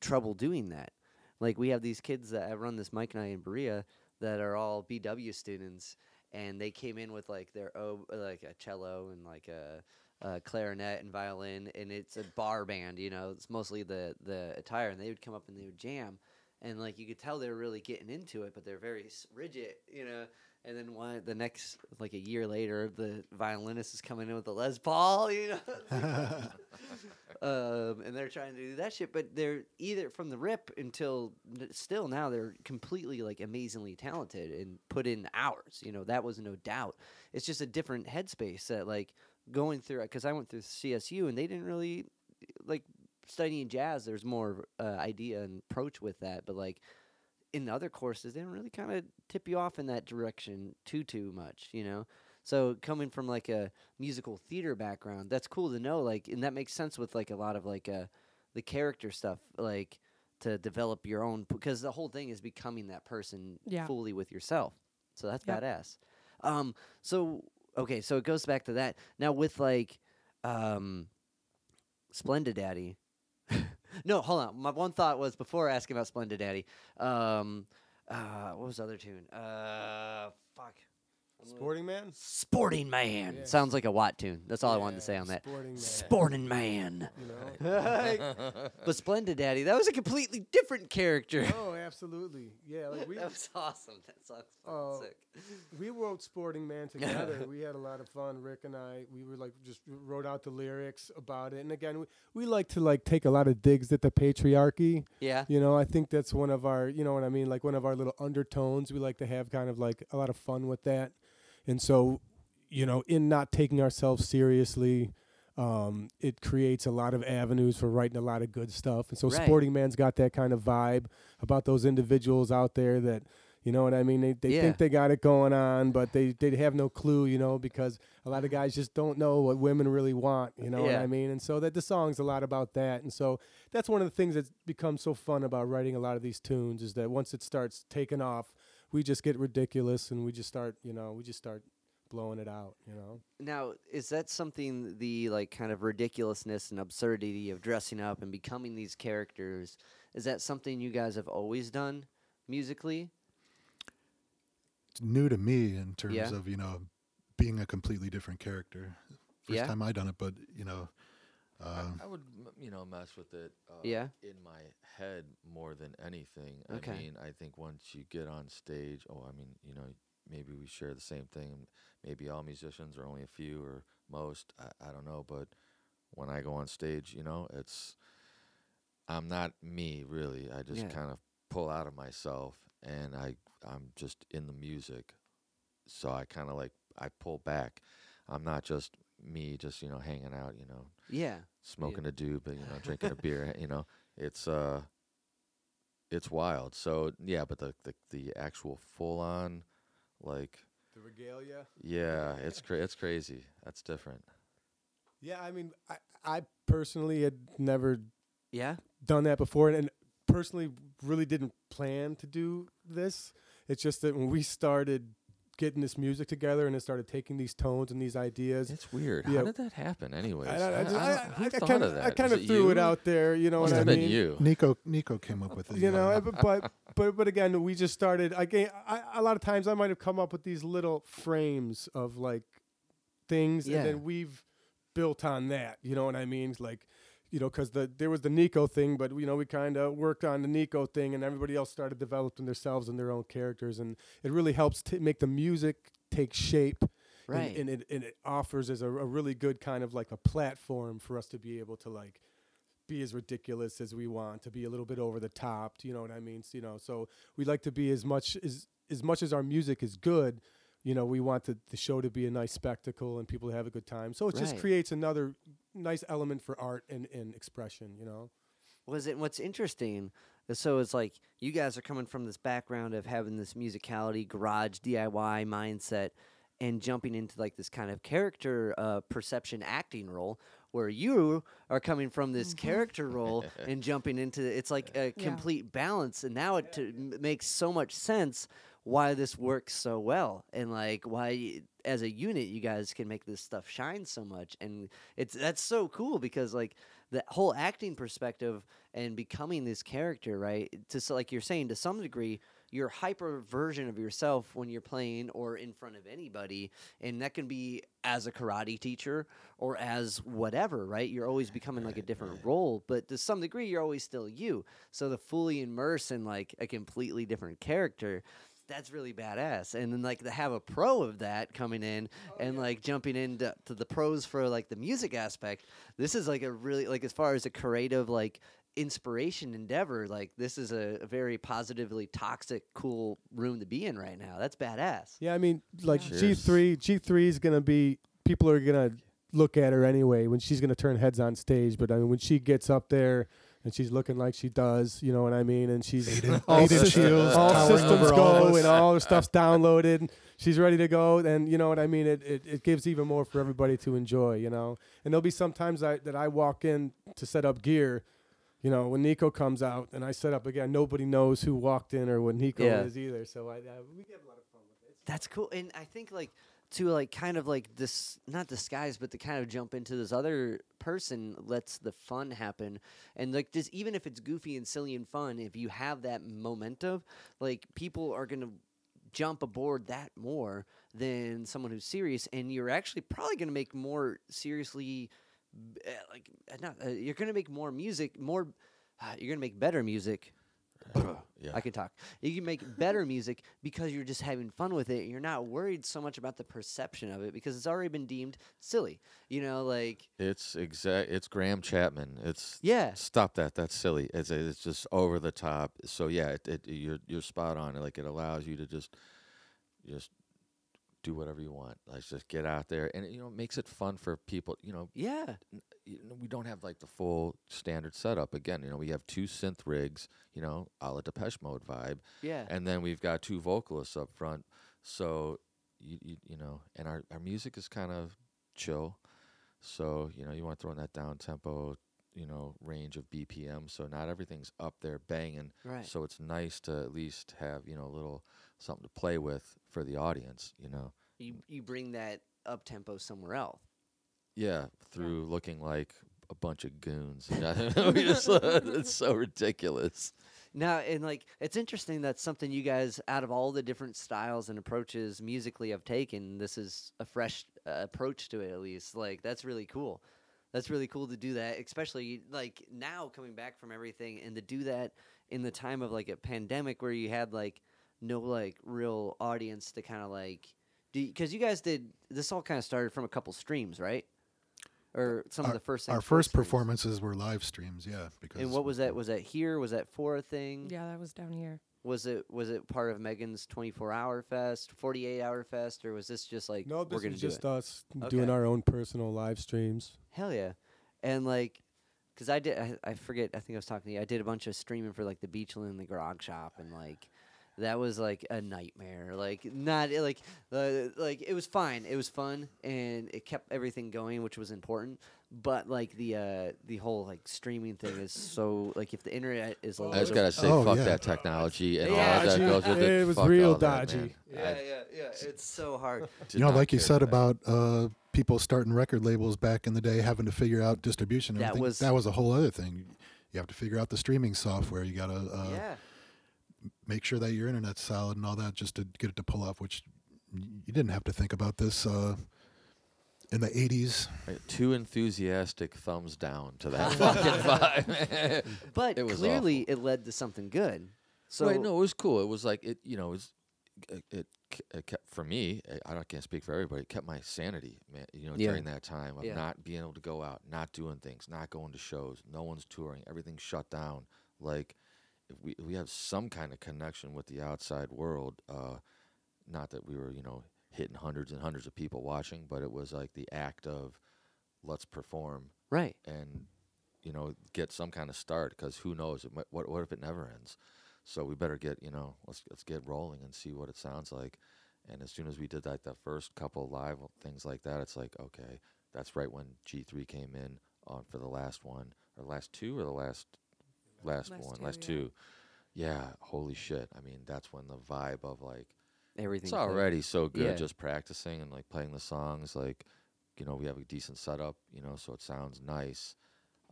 trouble doing that. Like we have these kids that run this Mike and I in Berea that are all BW students, and they came in with like their oh, like a cello and like a, a clarinet and violin, and it's a bar band. You know, it's mostly the the attire, and they would come up and they would jam, and like you could tell they were really getting into it, but they're very rigid. You know. And then one, the next, like a year later, the violinist is coming in with a Les Paul, you know, um, and they're trying to do that shit. But they're either from the rip until still now they're completely like amazingly talented and put in hours. You know, that was no doubt. It's just a different headspace that like going through because I went through CSU and they didn't really like studying jazz. There's more uh, idea and approach with that, but like in the other courses, they don't really kind of tip you off in that direction too too much, you know. So coming from like a musical theater background, that's cool to know. Like, and that makes sense with like a lot of like uh, the character stuff, like to develop your own because the whole thing is becoming that person Yeah. fully with yourself. So that's Yep. badass. Um, so okay, so it goes back to that. Now with like um, Splendid Daddy. No, hold on. My one thought was before asking about Splendid Daddy. Um, uh, what was the other tune? Uh. Sporting man. Sporting Man. Yeah. Sounds like a Watt tune. That's all I wanted to say on that. Sporting man. Sporting Man. You know. but Splendid Daddy, that was a completely different character. oh, absolutely. Yeah, like we that was awesome. That song's fucking Oh, sick. we wrote Sporting Man together. we had a lot of fun. Rick and I, we were like just wrote out the lyrics about it. And again, we, we like to like take a lot of digs at the patriarchy. Yeah. You know, I think that's one of our, you know what I mean, like one of our little undertones. We like to have kind of like a lot of fun with that. And so, you know, in not taking ourselves seriously, um, it creates a lot of avenues for writing a lot of good stuff. And so, Right. Sporting Man's got that kind of vibe about those individuals out there that, you know what I mean? They, they Yeah. think they got it going on, but they, they have no clue, you know, because a lot of guys just don't know what women really want, you know what I mean? And so that the song's a lot about that. And so that's one of the things that's become so fun about writing a lot of these tunes is that once it starts taking off, we just get ridiculous and we just start, you know, we just start blowing it out, you know. Now, is that something the like kind of ridiculousness and absurdity of dressing up and becoming these characters? Is that something you guys have always done musically? It's new to me in terms Yeah. of you know being a completely different character. First Yeah. time I done it, but you know, uh, I would, you know, mess with it. Uh, Yeah. In my head more than anything. Okay. I mean, I think once you get on stage, oh, I mean, you know, maybe we share the same thing. Maybe all musicians or only a few or most. I, I don't know, but when I go on stage, you know, it's I'm not me really. I just Yeah. kind of pull out of myself and I I'm just in the music. So I kind of like I pull back. I'm not just me just, you know, hanging out, you know, Yeah. smoking a doob, you know, drinking a beer, you know. It's uh it's wild. So yeah, but the the, the actual full on like The regalia. yeah, it's cra- it's crazy. That's different. Yeah, I mean, I, I personally had never Yeah. done that before, and, and personally really didn't plan to do this. It's just that when we started getting this music together and it started taking these tones and these ideas, It's weird. Yeah. How did that happen anyways? I, I, I, I- just- I I, I, I kind of of, that? I kind of it threw it out there. You know Must what I mean? you. Nico Nico came up with it. you know but but but, but again we just started I, ga- I a lot of times i might have come up with these little frames of like things Yeah. and then we've built on that you know what i mean like you know because the there was the nico thing but you know we kind of worked on the nico thing and everybody else started developing themselves and their own characters and it really helps to make the music take shape and- Right. and, it and it offers as a, a really good kind of like a platform for us to be able to like be as ridiculous as we want to be a little bit over the top you know what i mean so, you know so we like to be as much as as much as our music is good you know we want the, the show to be a nice spectacle and people to have a good time so it just creates another nice element for art and, and expression you know? Was it what's interesting so it's like you guys are coming from this background of having this musicality garage diy mindset and jumping into like this kind of character uh, perception acting role where you are coming from this character role and jumping into it's like a Yeah. complete balance and now it t- m- makes so much sense why this works so well and like why y- as a unit you guys can make this stuff shine so much and it's that's so cool because like the whole acting perspective and becoming this character right to so like you're saying to some degree your hyper version of yourself when you're playing or in front of anybody and that can be as a karate teacher or as whatever right? You're always becoming like a different role but to some degree you're always still you. So to fully immerse in like a completely different character that's really badass. And then like to have a pro of that coming in oh, and like jumping into to the pros for like the music aspect. This is like a really like as far as a creative like inspiration endeavor like this is a, a very positively toxic cool room to be in right now. That's badass. Yeah i mean like g3 g3 is gonna be people are gonna look at her anyway when she's gonna turn heads on stage but i mean when she gets up there and she's looking like she does you know what i mean and she's Eight all, eight inch sys- all systems over all go and all her stuff's downloaded. She's ready to go, and you know what I mean. It, it it gives even more for everybody to enjoy, you know. And there'll be some times I, that I walk in to set up gear, you know, when Nico comes out and I set up again. Nobody knows who walked in or what Nico Yeah. is either. So I, I we have a lot of fun with it. That's cool, and I think like to like kind of like this not disguise, but to kind of jump into this other person lets the fun happen, and like just even if it's goofy and silly and fun, if you have that momentum, like people are gonna jump aboard that more than someone who's serious, and you're actually probably to make more seriously, uh, like uh, not uh, you're to make more music, more. Uh, you're to make better music. Yeah. I can talk. You can make better music because you're just having fun with it. And you're not worried so much about the perception of it because it's already been deemed silly. You know, like It's exact. It's Graham Chapman. It's yeah, stop that. That's silly. It's it's just over the top. So yeah, it, it you're you're spot on. Like it allows you to just just do whatever you want. Let's just get out there, and you know, it makes it fun for people. You know, yeah, you know, we don't have like the full standard setup. Again, you know, we have two synth rigs. You know, a la Depeche Mode vibe, yeah. and then we've got two vocalists up front. So you you, you know, and our our music is kind of chill. So you know, you want to throw in that down tempo, you know, range of BPM. So not everything's up there banging. Right. So it's nice to at least have you know a little something to play with for the audience. You know, you you bring that up tempo somewhere else. yeah, through looking like a bunch of goons. Yeah, uh, it's so ridiculous. Now, and like it's interesting that something you guys, out of all the different styles and approaches musically have taken, this is a fresh uh, approach to it. At least, like that's really cool. That's really cool to do that, especially like now coming back from everything, and to do that in the time of like a pandemic where you had like no like real audience to kind of like, do because you guys did this all kind of started from a couple streams, right? Or uh, some of the first Our for first streams. performances were live streams, yeah. Because And what was that? Was that here? Was that for a thing? Yeah, that was down here. Was it was it part of Megan's 24 hour fest, 48 hour fest, or was this just like No, we're this gonna is do just it? us Okay. doing our own personal live streams. Hell yeah! And like, cause I did, I, I forget. I think I was talking to you. I did a bunch of streaming for like the Beachland and the Grog Shop, and like. That was like a nightmare. Like not like uh, like it was fine. It was fun and it kept everything going, which was important. But like the uh the whole like streaming thing is so like if the internet is a I I little just gotta say, Oh, fuck yeah. that technology and all Yeah. that goes with it. It was Fuck real all that, man. dodgy. I yeah, yeah. It's so hard. you know, like you said about uh, people starting record labels back in the day, having to figure out distribution. And That was- that was a whole other thing. You have to figure out the streaming software. You got to uh, yeah. Make sure that your internet's solid and all that, just to get it to pull off. Which you didn't have to think about this uh, in the '80s. Right, Two enthusiastic thumbs down to that fucking vibe. But It was clearly, it led to something good. So right, no, it was cool. It was like it, you know, it was it, it, it kept for me. I- I can't speak for everybody. It kept my sanity, man. You know, Yeah. during that time of Yeah. not being able to go out, not doing things, not going to shows. No one's touring. Everything's shut down. Like if we we have some kind of connection with the outside world. Uh, not that we were, you know, hitting hundreds and hundreds of people watching, but it was like the act of let's perform right. and you know get some kind of start because who knows it might, what what if it never ends so we better get you know let's let's get rolling and see what it sounds like and as soon as we did like the first couple live things like that it's like okay that's right when G3 came in on for the last one or last two or the last last, Last one two, last yeah. two yeah holy shit i mean that's when the vibe of like Everything. it's already so good Yeah. just practicing and like playing the songs like you know we have a decent setup you know so it sounds nice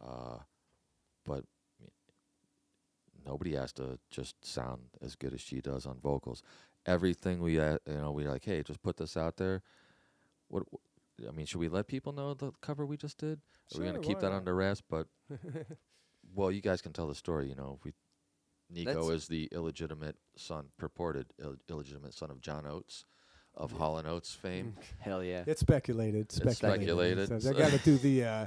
uh but nobody has to just sound as good as she does on vocals everything we uh, you know we're like hey just put this out there what i mean should we let people know the cover we just did are we going to keep that not? under wraps but well you guys can tell the story you know we Nico That's- is the illegitimate son, purported Ill- illegitimate son of John Oates, of Hall and Oates fame. Hell yeah. It's speculated. Speculated. speculated, So so- I got to do the. Uh,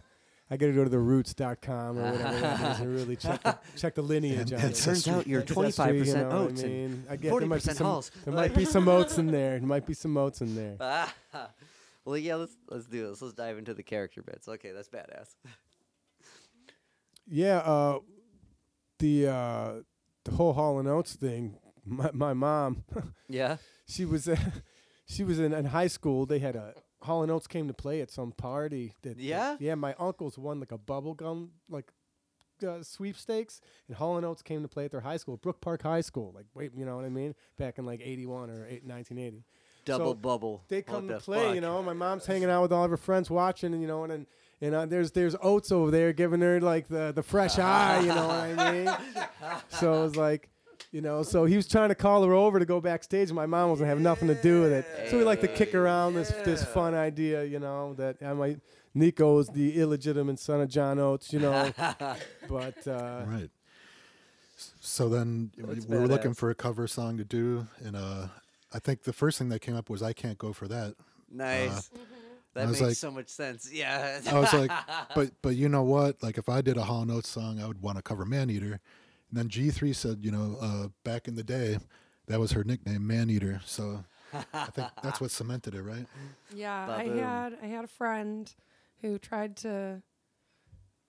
I got to go to the roots.com or whatever that is and really check the, check the lineage And- on and it. Turns out you're Ancestry, 25% you know what oats I and mean? I get, there might be 40% some, hulls. There might be some oats in there. There might be some oats in there. Well, yeah. Let's let's do this. Let's dive into the character bits. Okay, that's badass. Yeah, uh, the uh, the whole Hall and Oates thing. My my mom, Yeah. she was uh, she was in, in high school. They had a Hall and Oates came to play at some party. That, that- Yeah? yeah. My uncles won like a bubble gum like uh, sweepstakes, and Hall and Oates came to play at their high school, Brook Park High School. Like wait, you know what I mean? Back in like eighty one or eight, 1980. Double So, bubble. They What come to the play, you know. My mom's hanging out with all of her friends watching, and you know, and and, and uh, there's there's Oates over there giving her like the the fresh eye, you know what I mean? So it was like, You know, so he was trying to call her over to go backstage, and my mom wasn't having nothing to do with it. So we like to kick around this this fun idea, you know, that I might Nico is the illegitimate son of John Oates, you know. but uh, Right. So then we That's we were looking for a cover song to do, and uh, I think the first thing that came up was "I Can't Go for That." Nice. That I makes was like- so much sense. Yeah. I was like, but but you know what? Like if I did a Hall and Oates song, I would want to cover Man Eater. And then G3 said, you know, uh, back in the day, that was her nickname, Man Eater. So I think that's what cemented it, right? Yeah, I Ba-boom. had I had a friend who tried to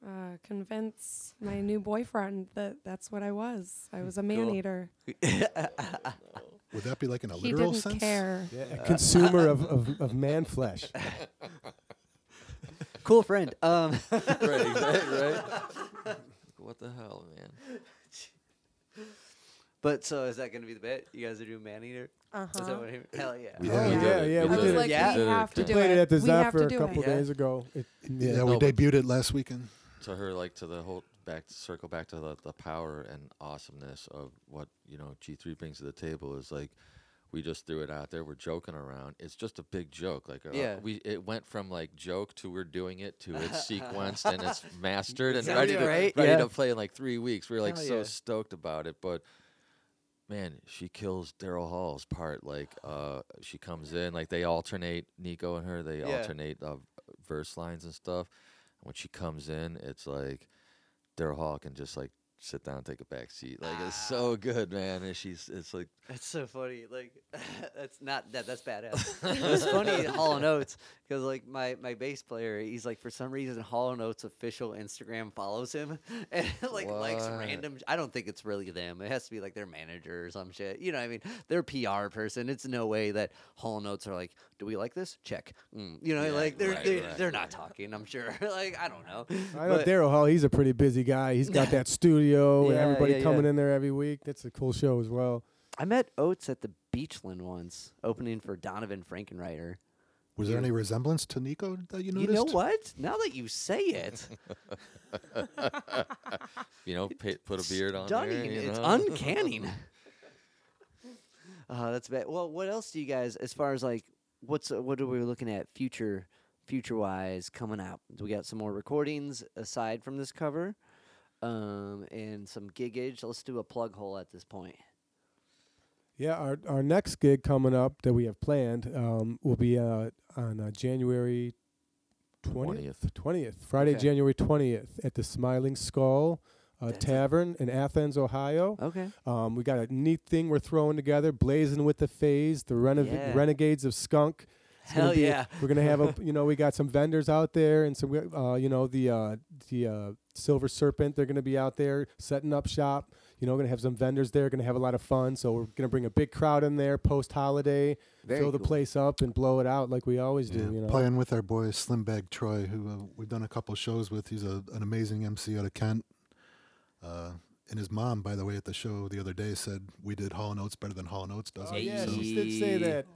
uh, convince my new boyfriend that that's what I was. I was a man Cool. eater. Would that be like in a He literal didn't sense? care. yeah, a consumer of, of, of man flesh. cool friend. Um, right, right, right. What the hell, man? but so is that going to be the bit? You guys are doing man eater? Uh Is that huh. what he, hell yeah. We Oh, did it. yeah, We yeah, did we it. was did it. like, Yeah. we have to We do played it. it at the we have Zephyr to a do couple it. Yeah. days ago. It, yeah. Yeah, No, we debuted it last weekend. to her like to the whole back circle back to the, the power and awesomeness of what you know G3 brings to the table is like we just threw it out there. We're joking around. It's just a big joke. Like uh, Yeah. we it went from like joke to we're doing it to it's sequenced and it's mastered and ready to great, ready yeah. to play in like three weeks. We are like Hell so yeah. stoked about it. But man she kills Daryl Hall's part. Like uh she comes in like they alternate Nico and her. They alternate uh, verse lines and stuff. When she comes in, it's like Daryl Hall can just like sit down, and take a back seat. Like it's so good, man. And she's it's like That's so funny. Like, that's not that. That's badass. it was funny at Hall and Oates because like my my bass player, he's like for some reason Hall and Oates official Instagram follows him and like likes What? random. I don't think it's really them. It has to be like their manager or some shit. You know, what I mean, their PR person. It's no way that Hall and Oates are like, do we like this? Check. Mm. You know, Yeah, like they're right, they're, right, they're not talking. I'm sure. like I don't know. I know But- Daryl Hall. He's a pretty busy guy. He's got that studio and everybody yeah, coming yeah. in there every week. That's a cool show as well. I met Oates at the Beachland once, opening for Donovan Frankenreiter. Was there any resemblance to Nico that you noticed? You know what? Now that you say it, you know, pa put a beard on stunning. there. You it's know? uncanny. uh, that's bad. Well, what else do you guys, as far as like, what's uh, what are we looking at future, future wise coming out? Do we got some more recordings aside from this cover, um, and some giggage? Let's do a plug hole at this point. Yeah, our our next gig coming up that we have planned um, will be uh, on uh, January twentieth. Twentieth, Friday, Okay. January twentieth, at the Smiling Skull uh, Tavern in Athens, Ohio. Okay. Um, we got a neat thing we're throwing together, blazing with the phase, the renov- Yeah. renegades of skunk. It's Hell be- yeah. We're gonna have a, you know, we got some vendors out there, and some, uh, you know, the uh, the uh, Silver Serpent. They're gonna be out there setting up shop. You know, gonna have some vendors there. Gonna have a lot of fun. So we're gonna bring a big crowd in there post holiday, Very fill the place up, and blow it out like we always Yeah, do. You know, Playing with our boy Slim Bag Troy, who uh, we've done a couple shows with. He's a, an amazing MC out of Kent. Uh, and his mom, by the way, at the show the other day said we did Hall and Oates better than Hall and Oates does. Oh it. yeah, So- she did say that.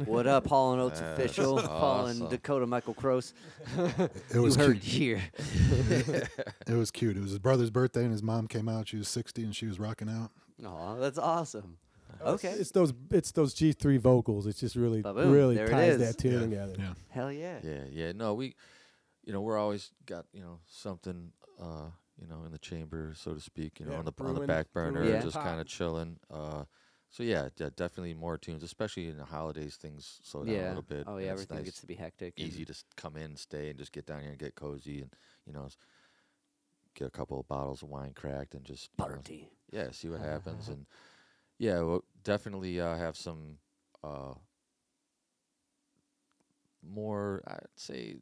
Oh boy. What up, Hall and Oates That's official? Calling awesome. Dakota Michael Cross. it was you heard cute. it here. It was cute. It was his brother's birthday, and his mom came out. She was 60, and she was rocking out. Aw, that's awesome. Oh, Okay. It's, it's those it's those G three vocals. It's just really Ba-boom. really There it ties is. that tune Yeah, together. Yeah. Hell yeah. Yeah, yeah. No, we, you know, we're always got you know something, uh, you know, in the chamber, so to speak. You know, Yeah, on the on the brewing- back burner, brewing just pot. kind of chilling. Uh, so yeah, de- definitely more tunes, especially in the holidays. Things slow down a Yeah. little bit. Oh and yeah, it's everything nice, gets to be hectic. and- easy to s- come in, stay, and just get down here and get cozy, and you know, s- get a couple of bottles of wine cracked, and just you know, Party. yeah, see what happens, and yeah, we'll definitely uh, have some uh, more. I'd say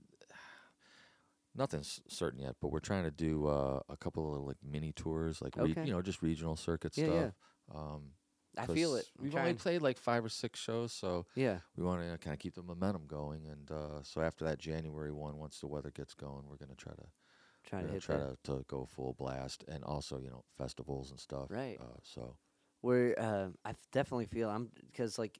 nothing's certain yet, but we're trying to do uh, a couple of like mini tours, like re- Okay. you know, just regional circuit Yeah, yeah. stuff. Um, I feel it. I'm We've only trying- played like five or six shows, so Yeah. we want to kind of keep the momentum going. And uh, so after that January one, once the weather gets going, we're gonna try to Trying we're to gonna hit try that. to, to go full blast, and also you know festivals and stuff. Right. Uh, so We're uh, I f- definitely feel I'm because like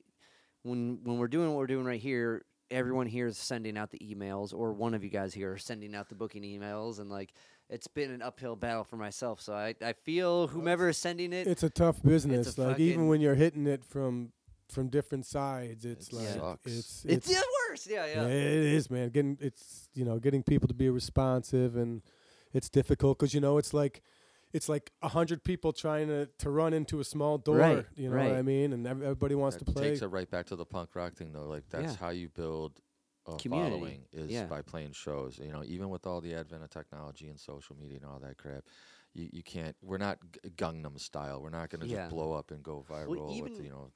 when when we're doing what we're doing right here, everyone here is sending out the emails, or one of you guys here are sending out the booking emails, and like it's been an uphill battle for myself. So I, I feel whomever is sending it. It's a tough business. like even when you're hitting it from from different sides, it's It like sucks. it's It's the worst. Yeah, yeah. Yeah, it is, man. Getting it's you know getting people to be responsive and it's difficult because you know it's like it's like a hundred people trying to to run into a small door. Right, you know what I mean? And everybody wants That to play. takes it right back to the punk rock thing, though. Like that's Yeah. how you build a Community, following is yeah. by playing shows. You know, even with all the advent of technology and social media and all that crap, you, you can't. We're not G- Gangnam style. We're not gonna Yeah. just blow up and go viral. even- with, you know,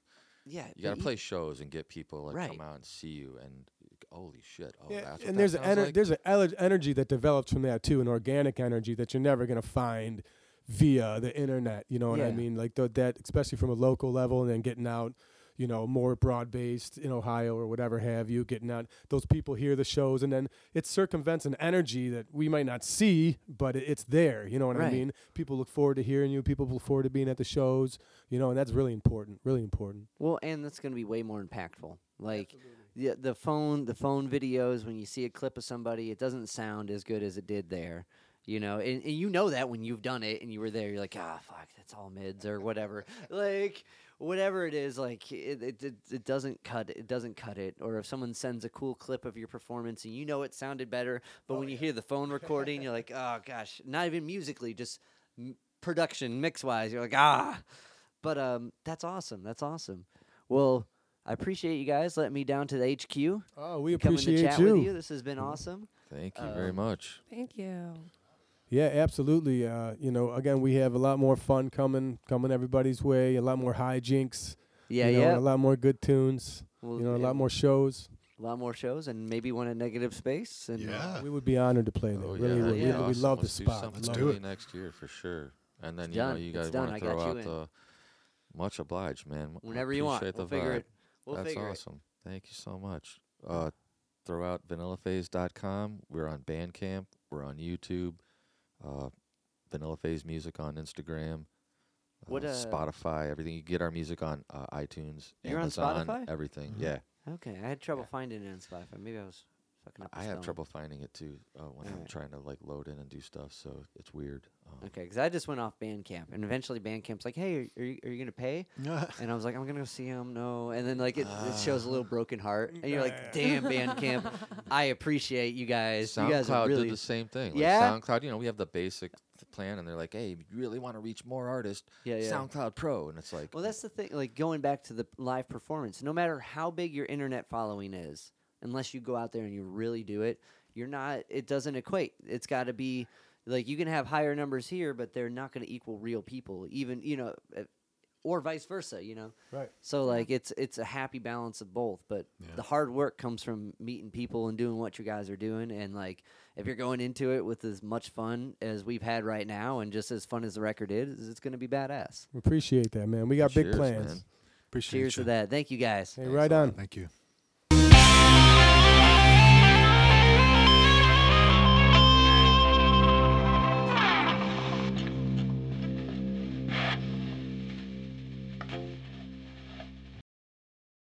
Yeah, you got to play shows and get people like Right. come out and see you. And holy shit! Oh, Yeah, that's what and that there's an ener- like? there's an ele- energy that develops from that too, an organic energy that you're never gonna find via the internet. You know what I mean? Like th- that, especially from a local level, and then getting out. You know, more broad based in Ohio or whatever have you, getting out. Those people hear the shows, and then it circumvents an energy that we might not see, but it's there. You know what I mean? People look forward to hearing you. People look forward to being at the shows. You know, and that's really important. Really important. Well, and that's going to be way more impactful. Like the the phone the phone videos when you see a clip of somebody, it doesn't sound as good as it did there. You know, and, and you know that when you've done it and you were there, you're like, ah, fuck, that's all mids or whatever. like whatever it is, like it, it it it doesn't cut it. it doesn't cut it. Or if someone sends a cool clip of your performance and you know it sounded better, but when you hear the phone recording, you're like, oh gosh, not even musically, just m- production mix wise, you're like, ah. But um, that's awesome. That's awesome. Well, I appreciate you guys letting me down to the HQ. Oh, we coming to appreciate chat you. with you. This has been awesome. Thank you very um, much. Thank you. Yeah, absolutely. Uh, you know, again, we have a lot more fun coming coming everybody's way. A lot more hijinks. Yeah, you know, yeah. A lot more good tunes. Well, You know, a lot more shows. a lot more shows, and maybe one at Negative Space. And Yeah. We would be honored to play there. Oh, really yeah, would. yeah. We, be we love the Let's do spot. something Love do it. next year for sure. And then It's you know you guys want to throw out in. the much obliged, man. Whenever you want, appreciate we'll the figure vibe. it. We'll That's figure it. awesome. Thank you so much. Uh, throw out vanillaphase.com. We're on Bandcamp. We're on YouTube. Uh, Vanilla Phase Music on Instagram. What, uh, uh, Spotify, everything. You get our music on uh, iTunes, You're on Amazon, Spotify? everything. Mhm. Yeah, Okay, I had trouble finding it on Spotify. Maybe I was fucking up. I have spelling. trouble finding it too uh, when I'm Alright. trying to like load in and do stuff. So it's weird. Um, Okay, because I just went off Bandcamp, and eventually Bandcamp's like, "Hey, are you, are you gonna pay?" And I was like, "I'm gonna go see him." No, and then like it, it shows a little broken heart, and you're like, "Damn, Bandcamp, I appreciate you guys. you guys are SoundCloud really did the same thing. Like Yeah? SoundCloud, you know, we have the basic th- plan, and they're like, "Hey, if you really want to reach more artists, yeah, yeah." SoundCloud Pro," and it's like, Well, that's the thing. Like going back to the live performance, no matter how big your internet following is, unless you go out there and you really do it, you're not. It doesn't equate. It's got to be like you can have higher numbers here, but they're not going to equal real people. Even you know, uh, or vice versa. You know. Right. So like it's it's a happy balance of both, but Yeah. the hard work comes from meeting people and doing what you guys are doing and like if you're going into it with as much fun as we've had right now and just as fun as the record is, it's going to be badass. We appreciate that, man. We got big plans. man. Appreciate Cheers you. to that. Thank you guys. Hey, Thanks right a on. Thank you.